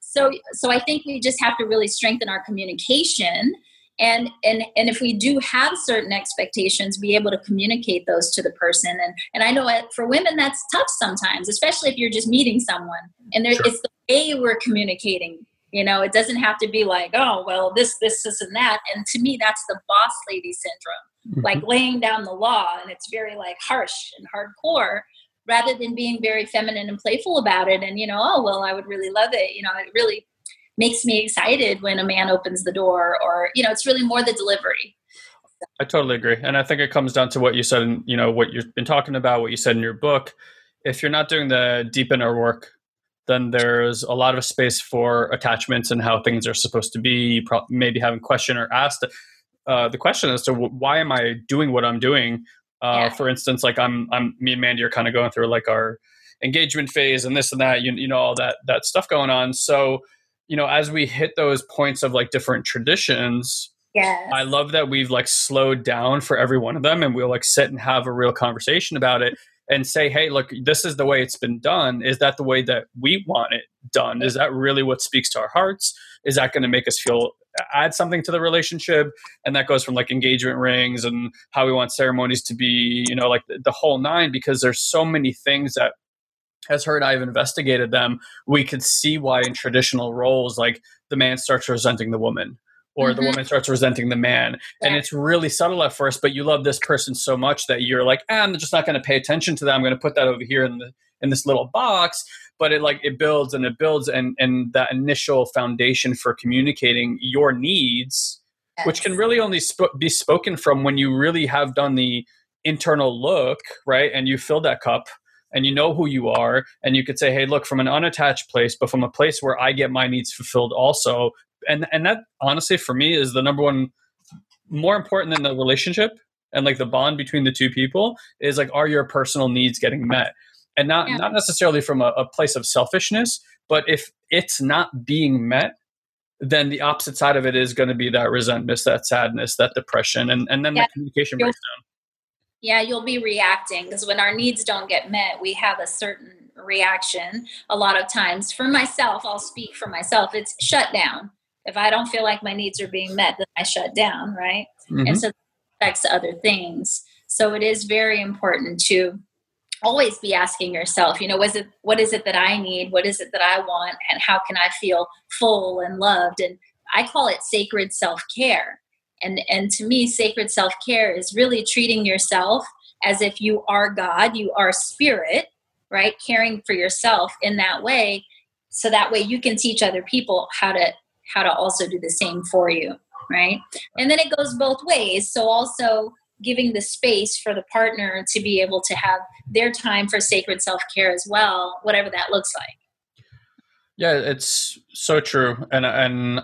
So, so I think we just have to really strengthen our communication. And, and and if we do have certain expectations be able to communicate those to the person and and i know for women that's tough sometimes especially if you're just meeting someone and there, sure. it's the way we're communicating you know, it doesn't have to be like, oh, well, this, this, this, and that. And to me, that's the boss lady syndrome, mm-hmm. like laying down the law. And it's very like harsh and hardcore rather than being very feminine and playful about it. And, you know, oh, well, I would really love it. You know, it really makes me excited when a man opens the door or, you know, it's really more the delivery. I totally agree. And I think it comes down to what you said, and you know, what you've been talking about, what you said in your book. If you're not doing the deep inner work then there's a lot of space for attachments and how things are supposed to be. Pro- maybe having question or asked uh, the question as to why am I doing what I'm doing. Uh, yeah. For instance, like I'm, I'm, me and Mandy are kind of going through like our engagement phase and this and that. You, you know, all that that stuff going on. So, you know, as we hit those points of like different traditions, Yes. I love that we've like slowed down for every one of them and we'll like sit and have a real conversation about it and say, hey, look, this is the way it's been done. Is that the way that we want it done? Is that really what speaks to our hearts? Is that going to make us feel add something to the relationship? And that goes from like engagement rings and how we want ceremonies to be, you know, like the, the whole nine, because there's so many things that as her and I have investigated them, we could see why in traditional roles, like the man starts resenting the woman or mm-hmm. the woman starts resenting the man. Yeah. And it's really subtle at first, but you love this person so much that you're like, ah, I'm just not going to pay attention to that. I'm going to put that over here in the in this little box. But it like it builds and it builds, and and that initial foundation for communicating your needs, yes. which can really only sp- be spoken from when you really have done the internal look, right? And you fill that cup and you know who you are and you could say hey look from an unattached place but from a place where i get my needs fulfilled also and and that honestly for me is the number one more important than the relationship and like the bond between the two people is like are your personal needs getting met and not yeah. not necessarily from a, a, place of selfishness but if it's not being met then the opposite side of it is going to be that resentment that sadness that depression and and then yeah. the communication breaks down yeah you'll be reacting because when our needs don't get met we have a certain reaction a lot of times for myself i'll speak for myself it's shut down if I don't feel like my needs are being met, then I shut down, right? Mm-hmm. And so affects other things. So it is very important to always be asking yourself, you know, was it what is it that I need? What is it that I want? And how can I feel full and loved? And I call it sacred self-care. And and to me, sacred self-care is really treating yourself as if you are God, you are spirit, right? Caring for yourself in that way. So that way you can teach other people how to how to also do the same for you right and then it goes both ways so also giving the space for the partner to be able to have their time for sacred self-care as well whatever that looks like yeah it's so true and and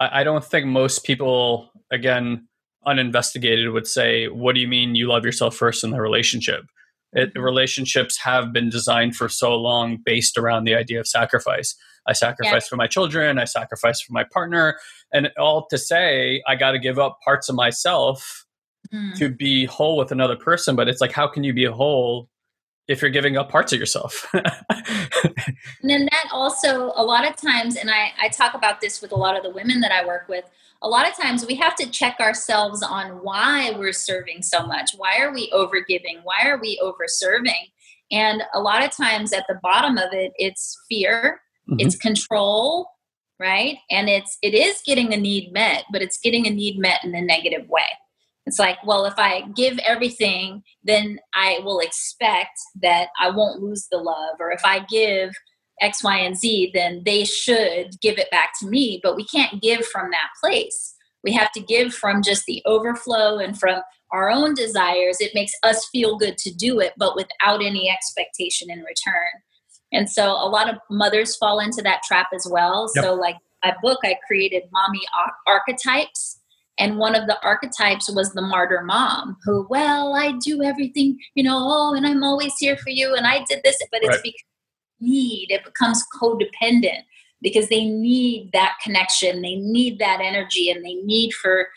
i don't think most people again uninvestigated would say what do you mean you love yourself first in the relationship it, mm-hmm. relationships have been designed for so long based around the idea of sacrifice I sacrifice yeah. for my children, I sacrifice for my partner, and all to say I got to give up parts of myself mm. to be whole with another person but it's like how can you be whole if you're giving up parts of yourself and then that also a lot of times and I, I talk about this with a lot of the women that i work with a lot of times we have to check ourselves on why we're serving so much. Why are we over giving why are we over serving and a lot of times at the bottom of it it's fear mm-hmm. it's control right? And it's it is getting a need met but it's getting a need met in a negative way. It's like well if i give everything then i will expect that i won't lose the love. Or if i give x y and z then they should give it back to me but we can't give from that place we have to give from just the overflow and from our own desires it makes us feel good to do it but without any expectation in return and so a lot of mothers fall into that trap as well. Yep. So, like my book, I created mommy archetypes. And one of the archetypes was the martyr mom who, well, I do everything, you know, oh, and I'm always here for you. And I did this, but it's right. because need, it becomes codependent because they need that connection, they need that energy, and they need for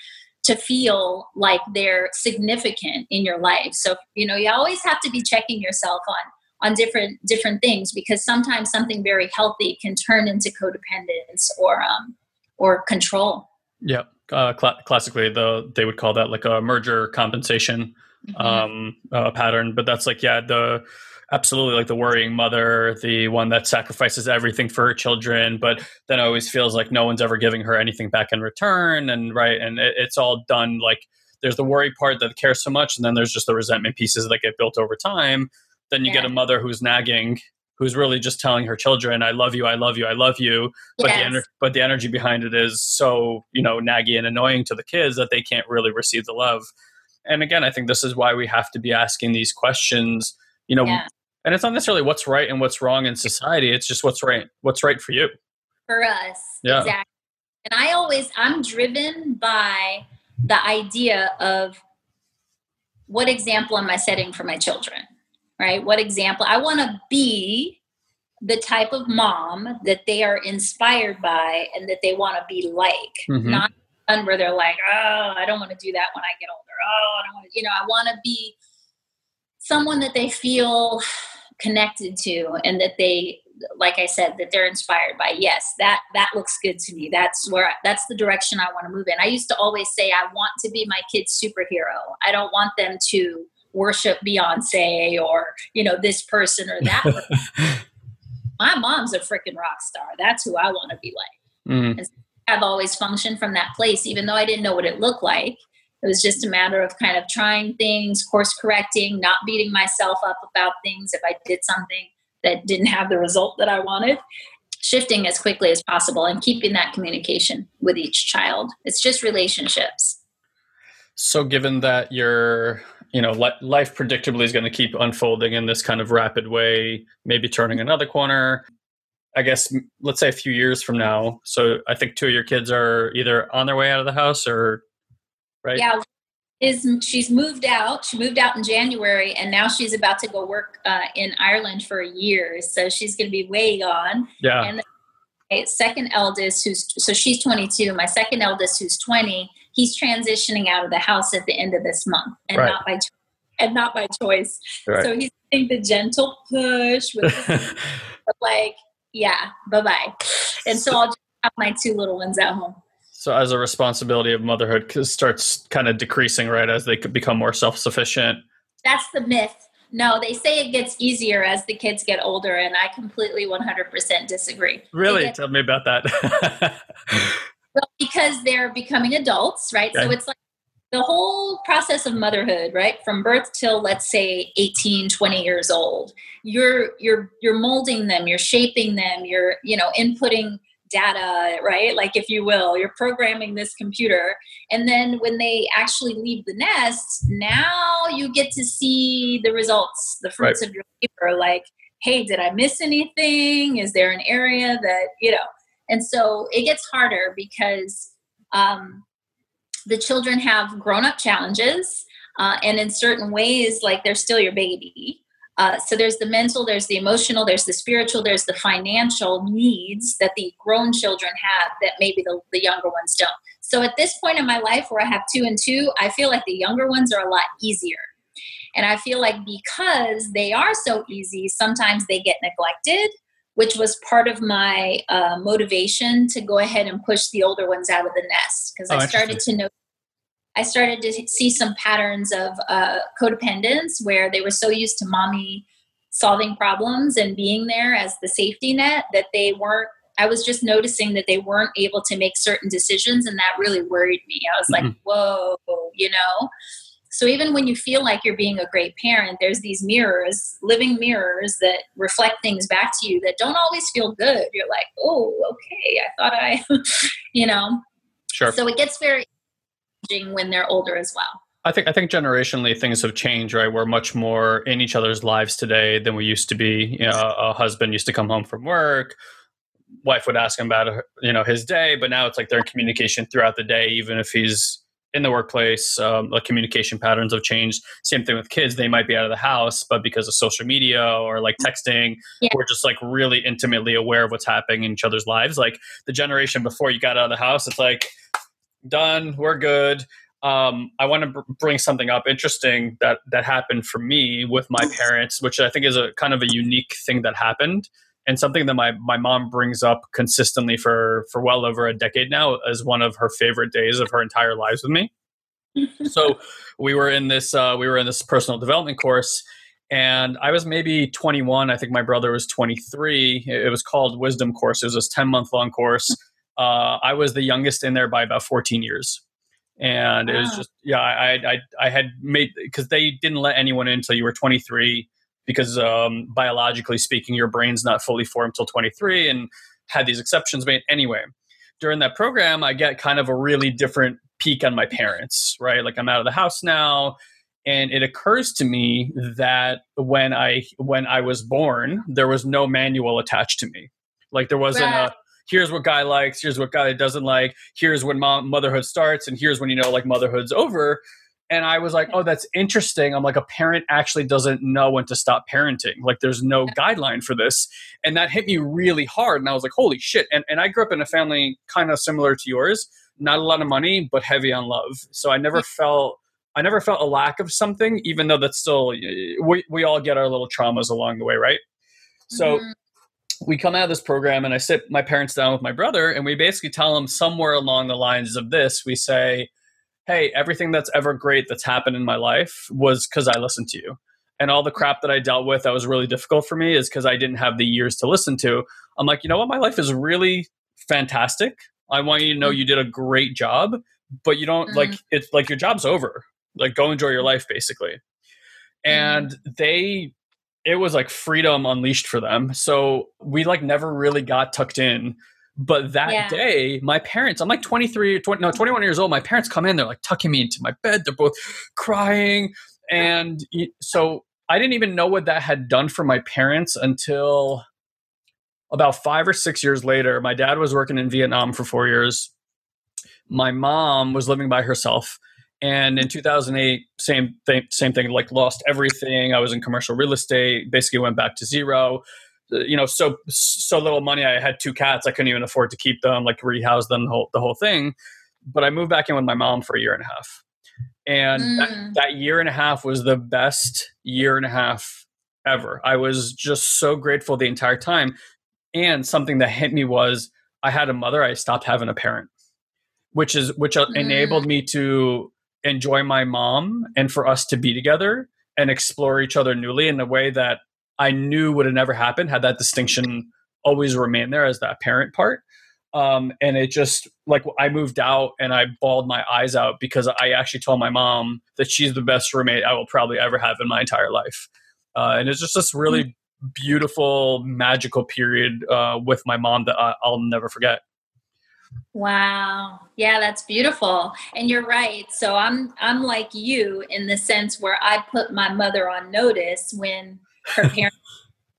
to feel like they're significant in your life. So, you know, you always have to be checking yourself on on different different things because sometimes something very healthy can turn into codependence or um, or control. Yeah, uh, cl- classically, the they would call that like a merger compensation mm-hmm. um, uh, pattern. But that's like yeah, the absolutely like the worrying mother, the one that sacrifices everything for her children, but then always feels like no one's ever giving her anything back in return, and right, and it, it's all done like there's the worry part that cares so much, and then there's just the resentment pieces that get built over time then you yeah. get a mother who's nagging, who's really just telling her children, "I love you, I love you, I love you," but yes. the ener- but the energy behind it is so you know naggy and annoying to the kids that they can't really receive the love. And again, I think this is why we have to be asking these questions. You know, yeah. And it's not necessarily what's right and what's wrong in society. It's just what's right, what's right for you. For us, yeah. exactly. And I always, I'm driven by the idea of what example am I setting for my children? right? What example? I want to be the type of mom that they are inspired by and that they want to be like, mm-hmm. not one where they're like, oh, I don't want to do that when I get older. Oh, I don't want to, you know, I want to be someone that they feel connected to and that they like i said that they're inspired by yes that that looks good to me that's where I, that's the direction i want to move in i used to always say i want to be my kid's superhero i don't want them to worship Beyonce or, you know, this person or that My mom's a freaking rock star. That's who I want to be like. Mm. I've always functioned from that place, even though I didn't know what it looked like. It was just a matter of kind of trying things, course correcting, not beating myself up about things if I did something that didn't have the result that I wanted. Shifting as quickly as possible and keeping that communication with each child. It's just relationships. So, given that you're you know life predictably is going to keep unfolding in this kind of rapid way maybe turning another corner i guess let's say a few years from now so i think two of your kids are either on their way out of the house or right yeah is she's moved out she moved out in january and now she's about to go work uh, in ireland for a year so she's going to be way gone yeah and my second eldest who's so she's 22 my second eldest who's 20 he's transitioning out of the house at the end of this month and right. not by cho- and not by choice. Right. So he's getting the gentle push with like, yeah, bye bye. And so I'll just have my two little ones at home. So as a responsibility of motherhood starts kind of decreasing, right, as they become more self-sufficient. That's the myth. No, they say it gets easier as the kids get older, and I completely 100% disagree. Really? Get- Tell me about that. Well, because they're becoming adults, right? Okay. So it's like the whole process of motherhood, right? From birth till let's say 18, 20 years old. You're you're you're molding them, you're shaping them, you're, you know, inputting data, right? Like if you will, you're programming this computer. And then when they actually leave the nest, now you get to see the results, the fruits right. of your labor like hey, did I miss anything? Is there an area that, you know, and so it gets harder because um, the children have grown up challenges. Uh, and in certain ways, like they're still your baby. Uh, so there's the mental, there's the emotional, there's the spiritual, there's the financial needs that the grown children have that maybe the, the younger ones don't. So at this point in my life where I have two and two, I feel like the younger ones are a lot easier. And I feel like because they are so easy, sometimes they get neglected, which was part of my uh, motivation to go ahead and push the older ones out of the nest because oh, I started to know I started to see some patterns of uh, codependence where they were so used to mommy solving problems and being there as the safety net that they weren't. I was just noticing that they weren't able to make certain decisions, and that really worried me. I was mm-hmm. like, whoa, you know? So even when you feel like you're being a great parent, there's these mirrors, living mirrors that reflect things back to you that don't always feel good. You're like, oh, okay, I thought I, you know. Sure. So it gets very when they're older as well. I think I think generationally things have changed, right? We're much more in each other's lives today than we used to be. You know, a husband used to come home from work, wife would ask him about you know his day, but now it's like they're in communication throughout the day, even if he's in the workplace. Um, the communication patterns have changed. Same thing with kids; they might be out of the house, but because of social media or like texting, yeah. we're just like really intimately aware of what's happening in each other's lives. Like the generation before you got out of the house, it's like done, we're good. Um, I want to br- bring something up interesting that that happened for me with my parents, which I think is a kind of a unique thing that happened, and something that my my mom brings up consistently for for well over a decade now as one of her favorite days of her entire lives with me. so we were in this uh, we were in this personal development course and I was maybe 21. I think my brother was 23. It was called Wisdom Course. It was this 10 month long course uh, I was the youngest in there by about 14 years. And wow. it was just, yeah, I, I, I had made, because they didn't let anyone in until you were 23, because um, biologically speaking, your brain's not fully formed until 23, and had these exceptions made. Anyway, during that program, I get kind of a really different peek on my parents, right? Like I'm out of the house now and it occurs to me that when i when i was born there was no manual attached to me like there wasn't right. a here's what guy likes, here's what guy doesn't like, here's when mom, motherhood starts, and here's when you know like motherhood's over. And I was like, oh, that's interesting. I'm like, a parent actually doesn't know when to stop parenting. Like, there's no guideline for this. And that hit me really hard. And I was like, holy shit. And, and I grew up in a family kind of similar to yours, not a lot of money, but heavy on love. So I never felt. I never felt a lack of something, even though that's still we, we all get our little traumas along the way, right? So mm-hmm we come out of this program and I sit my parents down with my brother and we basically tell them somewhere along the lines of this. We say, Hey, everything that's ever great that's happened in my life was because I listened to you. And all the crap that I dealt with that was really difficult for me is because I didn't have the years to listen to. I'm like, you know what? My life is really fantastic. I want you to know you did a great job, but you don't mm-hmm. like it's like your job's over. Like go enjoy your life basically. And mm-hmm. they it was like freedom unleashed for them. So we like never really got tucked in. But that yeah. day, my parents, I'm like 23, 20, no, 21 years old. My parents come in, they're like tucking me into my bed. They're both crying. And so I didn't even know what that had done for my parents until about five or six years later. My dad was working in Vietnam for four years. My mom was living by herself and in 2008, same thing, same thing. Like lost everything. I was in commercial real estate. Basically, went back to zero. Uh, you know, so so little money. I had two cats. I couldn't even afford to keep them. Like rehouse them. The whole the whole thing. But I moved back in with my mom for a year and a half, and mm. that, that year and a half was the best year and a half ever. I was just so grateful the entire time. And something that hit me was I had a mother. I stopped having a parent, which is which mm. enabled me to enjoy my mom and for us to be together and explore each other newly in a way that I knew would have never happened had that distinction always remained there as that parent part. Um, and it just like I moved out and I bawled my eyes out because I actually told my mom that she's the best roommate I will probably ever have in my entire life. Uh, and it's just this really mm-hmm. beautiful, magical period uh, with my mom that I, I'll never forget. Wow. Yeah, that's beautiful. And you're right. So I'm I'm like you in the sense where I put my mother on notice when her parent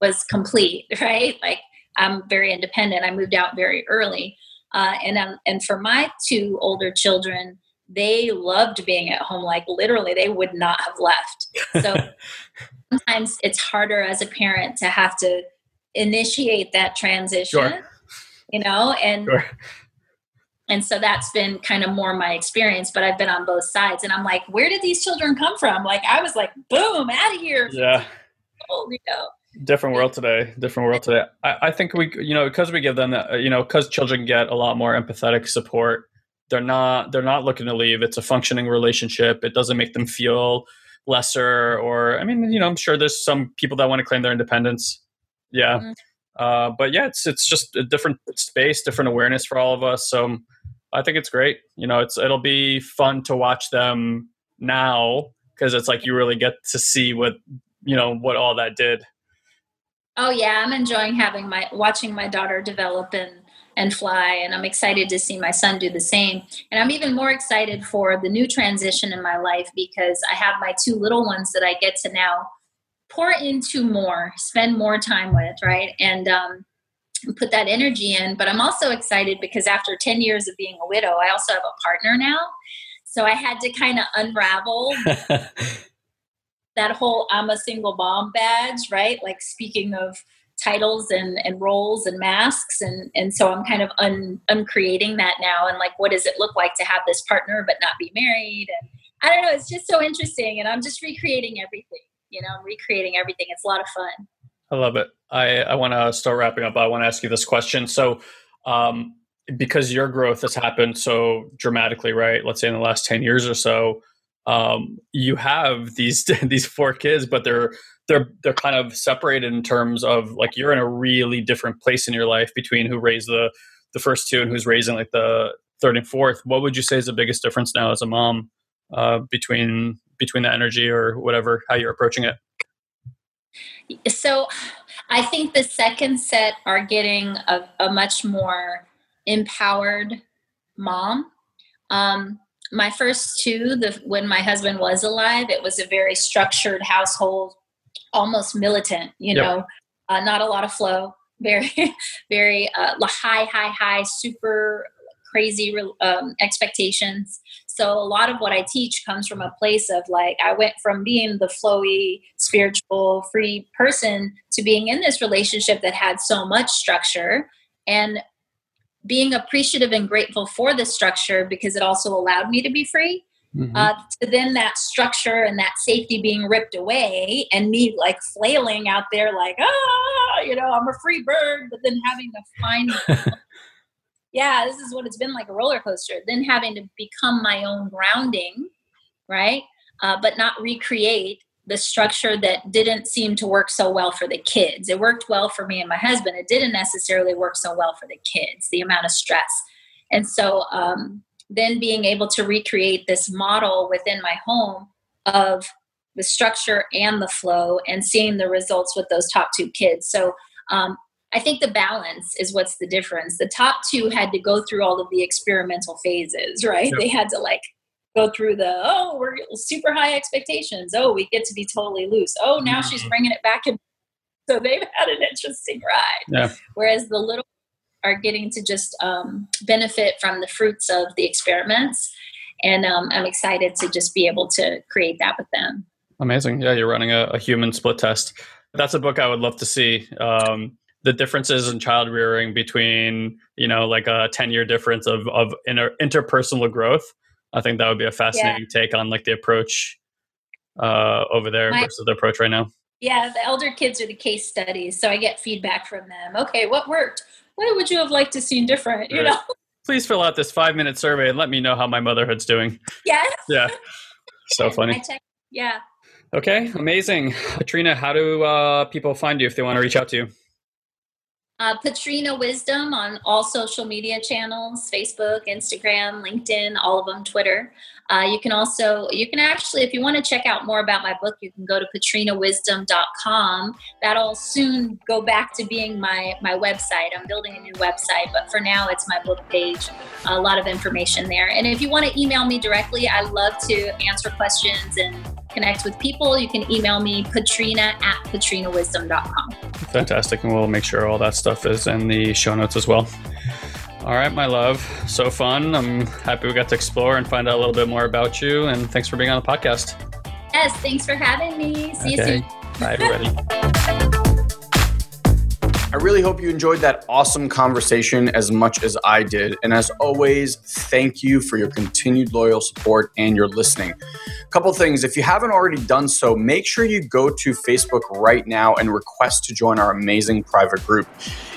was complete, right? Like I'm very independent. I moved out very early. Uh, and um, and for my two older children, they loved being at home. Like literally, they would not have left. So sometimes it's harder as a parent to have to initiate that transition. Sure. You know, and sure. And so that's been kind of more my experience, but I've been on both sides. And I'm like, where did these children come from? Like I was like, boom, out of here. Yeah. you know different world today. Different world today. I, I, think we you know because we give them that you know because children get a lot more empathetic support they're not they're not looking to leave. It's a functioning relationship. It doesn't make them feel lesser or i mean you know i'm sure there's some people that want to claim their independence. Yeah. Mm-hmm. uh, but yeah it's it's just a different space different awareness for all of us. So i think it's great you know it's it'll be fun to watch them now because it's like you really get to see what you know what all that did Oh yeah, I'm enjoying having my watching my daughter develop and and fly and I'm excited to see my son do the same. And I'm even more excited for the new transition in my life because I have my two little ones that I get to now pour into more, spend more time with, right? And um put that energy in, but I'm also excited because after 10 years of being a widow, I also have a partner now. So I had to kind of unravel that whole I'm a single mom badge, right? Like speaking of titles and, and roles and masks and and so I'm kind of un, uncreating that now and like what does it look like to have this partner but not be married and I don't know it's just so interesting and I'm just recreating everything you know I'm recreating everything it's a lot of fun I love it I I want to start wrapping up I want to ask you this question so um because your growth has happened so dramatically right let's say in the last 10 years or so um, you have these these four kids, but they're they're they're kind of separated in terms of like you're in a really different place in your life between who raised the the first two and who's raising like the third and fourth. What would you say is the biggest difference now as a mom uh, between between the energy or whatever how you're approaching it? So, I think the second set are getting a, a much more empowered mom. Um, my first two, the when my husband was alive, it was a very structured household, almost militant. You yep. know, uh, not a lot of flow. Very, very uh, high, high, high, super crazy um, expectations. So a lot of what I teach comes from a place of like I went from being the flowy, spiritual, free person to being in this relationship that had so much structure and being appreciative and grateful for the structure because it also allowed me to be free. Mm-hmm. Uh, to then that structure and that safety being ripped away and me like flailing out there like ah you know i'm a free bird but then having to find yeah this is what it's been like a roller coaster then having to become my own grounding right uh, but not recreate the structure that didn't seem to work so well for the kids. It worked well for me and my husband. It didn't necessarily work so well for the kids, the amount of stress. And so um, then being able to recreate this model within my home of the structure and the flow and seeing the results with those top two kids. So um, I think the balance is what's the difference. The top two had to go through all of the experimental phases, right? Yep. They had to like go through the oh we're super high expectations oh we get to be totally loose oh now mm-hmm. she's bringing it back and so they've had an interesting ride yeah. whereas the little are getting to just um, benefit from the fruits of the experiments and um, i'm excited to just be able to create that with them amazing yeah you're running a, a human split test that's a book i would love to see um, the differences in child rearing between you know like a 10 year difference of of inter- interpersonal growth I think that would be a fascinating yeah. take on like the approach uh, over there My, versus the approach right now. Yeah, the elder kids are the case studies, so I get feedback from them. Okay, what worked? What would you have liked to seen different? You right. know. Please fill out this five minute survey and let me know how my motherhood's doing. Yeah. Yeah. So funny. Yeah. Okay, amazing. Patrina, how do uh, people find you if they want to reach out to you? Uh, Patrina Wisdom on all social media channels Facebook, Instagram, LinkedIn, all of them, Twitter. Uh, you can also, you can actually, if you want to check out more about my book, you can go to patrinawisdom.com. That'll soon go back to being my, my website. I'm building a new website, but for now, it's my book page. A lot of information there. And if you want to email me directly, I love to answer questions and connect with people. You can email me, patrina at patrinawisdom.com. Fantastic. And we'll make sure all that stuff is in the show notes as well. All right, my love. So fun. I'm happy we got to explore and find out a little bit more about you. And thanks for being on the podcast. Yes, thanks for having me. See okay. you soon. Bye, everybody. I really hope you enjoyed that awesome conversation as much as I did. And as always, thank you for your continued loyal support and your listening. A couple things if you haven't already done so, make sure you go to Facebook right now and request to join our amazing private group.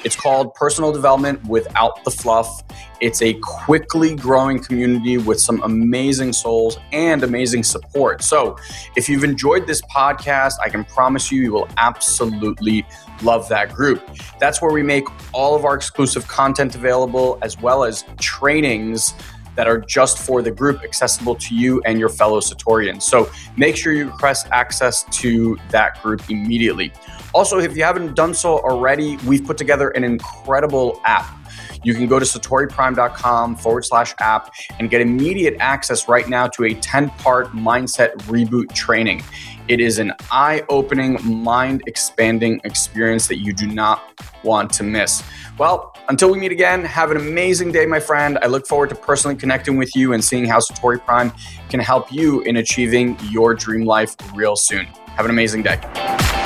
It's called Personal Development Without the Fluff. It's a quickly growing community with some amazing souls and amazing support. So, if you've enjoyed this podcast, I can promise you, you will absolutely love that group. That's where we make all of our exclusive content available, as well as trainings that are just for the group, accessible to you and your fellow Satorians. So make sure you request access to that group immediately. Also, if you haven't done so already, we've put together an incredible app. You can go to satoriprime.com forward slash app and get immediate access right now to a 10 part mindset reboot training. It is an eye opening, mind expanding experience that you do not want to miss. Well, until we meet again, have an amazing day, my friend. I look forward to personally connecting with you and seeing how Satori Prime can help you in achieving your dream life real soon. Have an amazing day.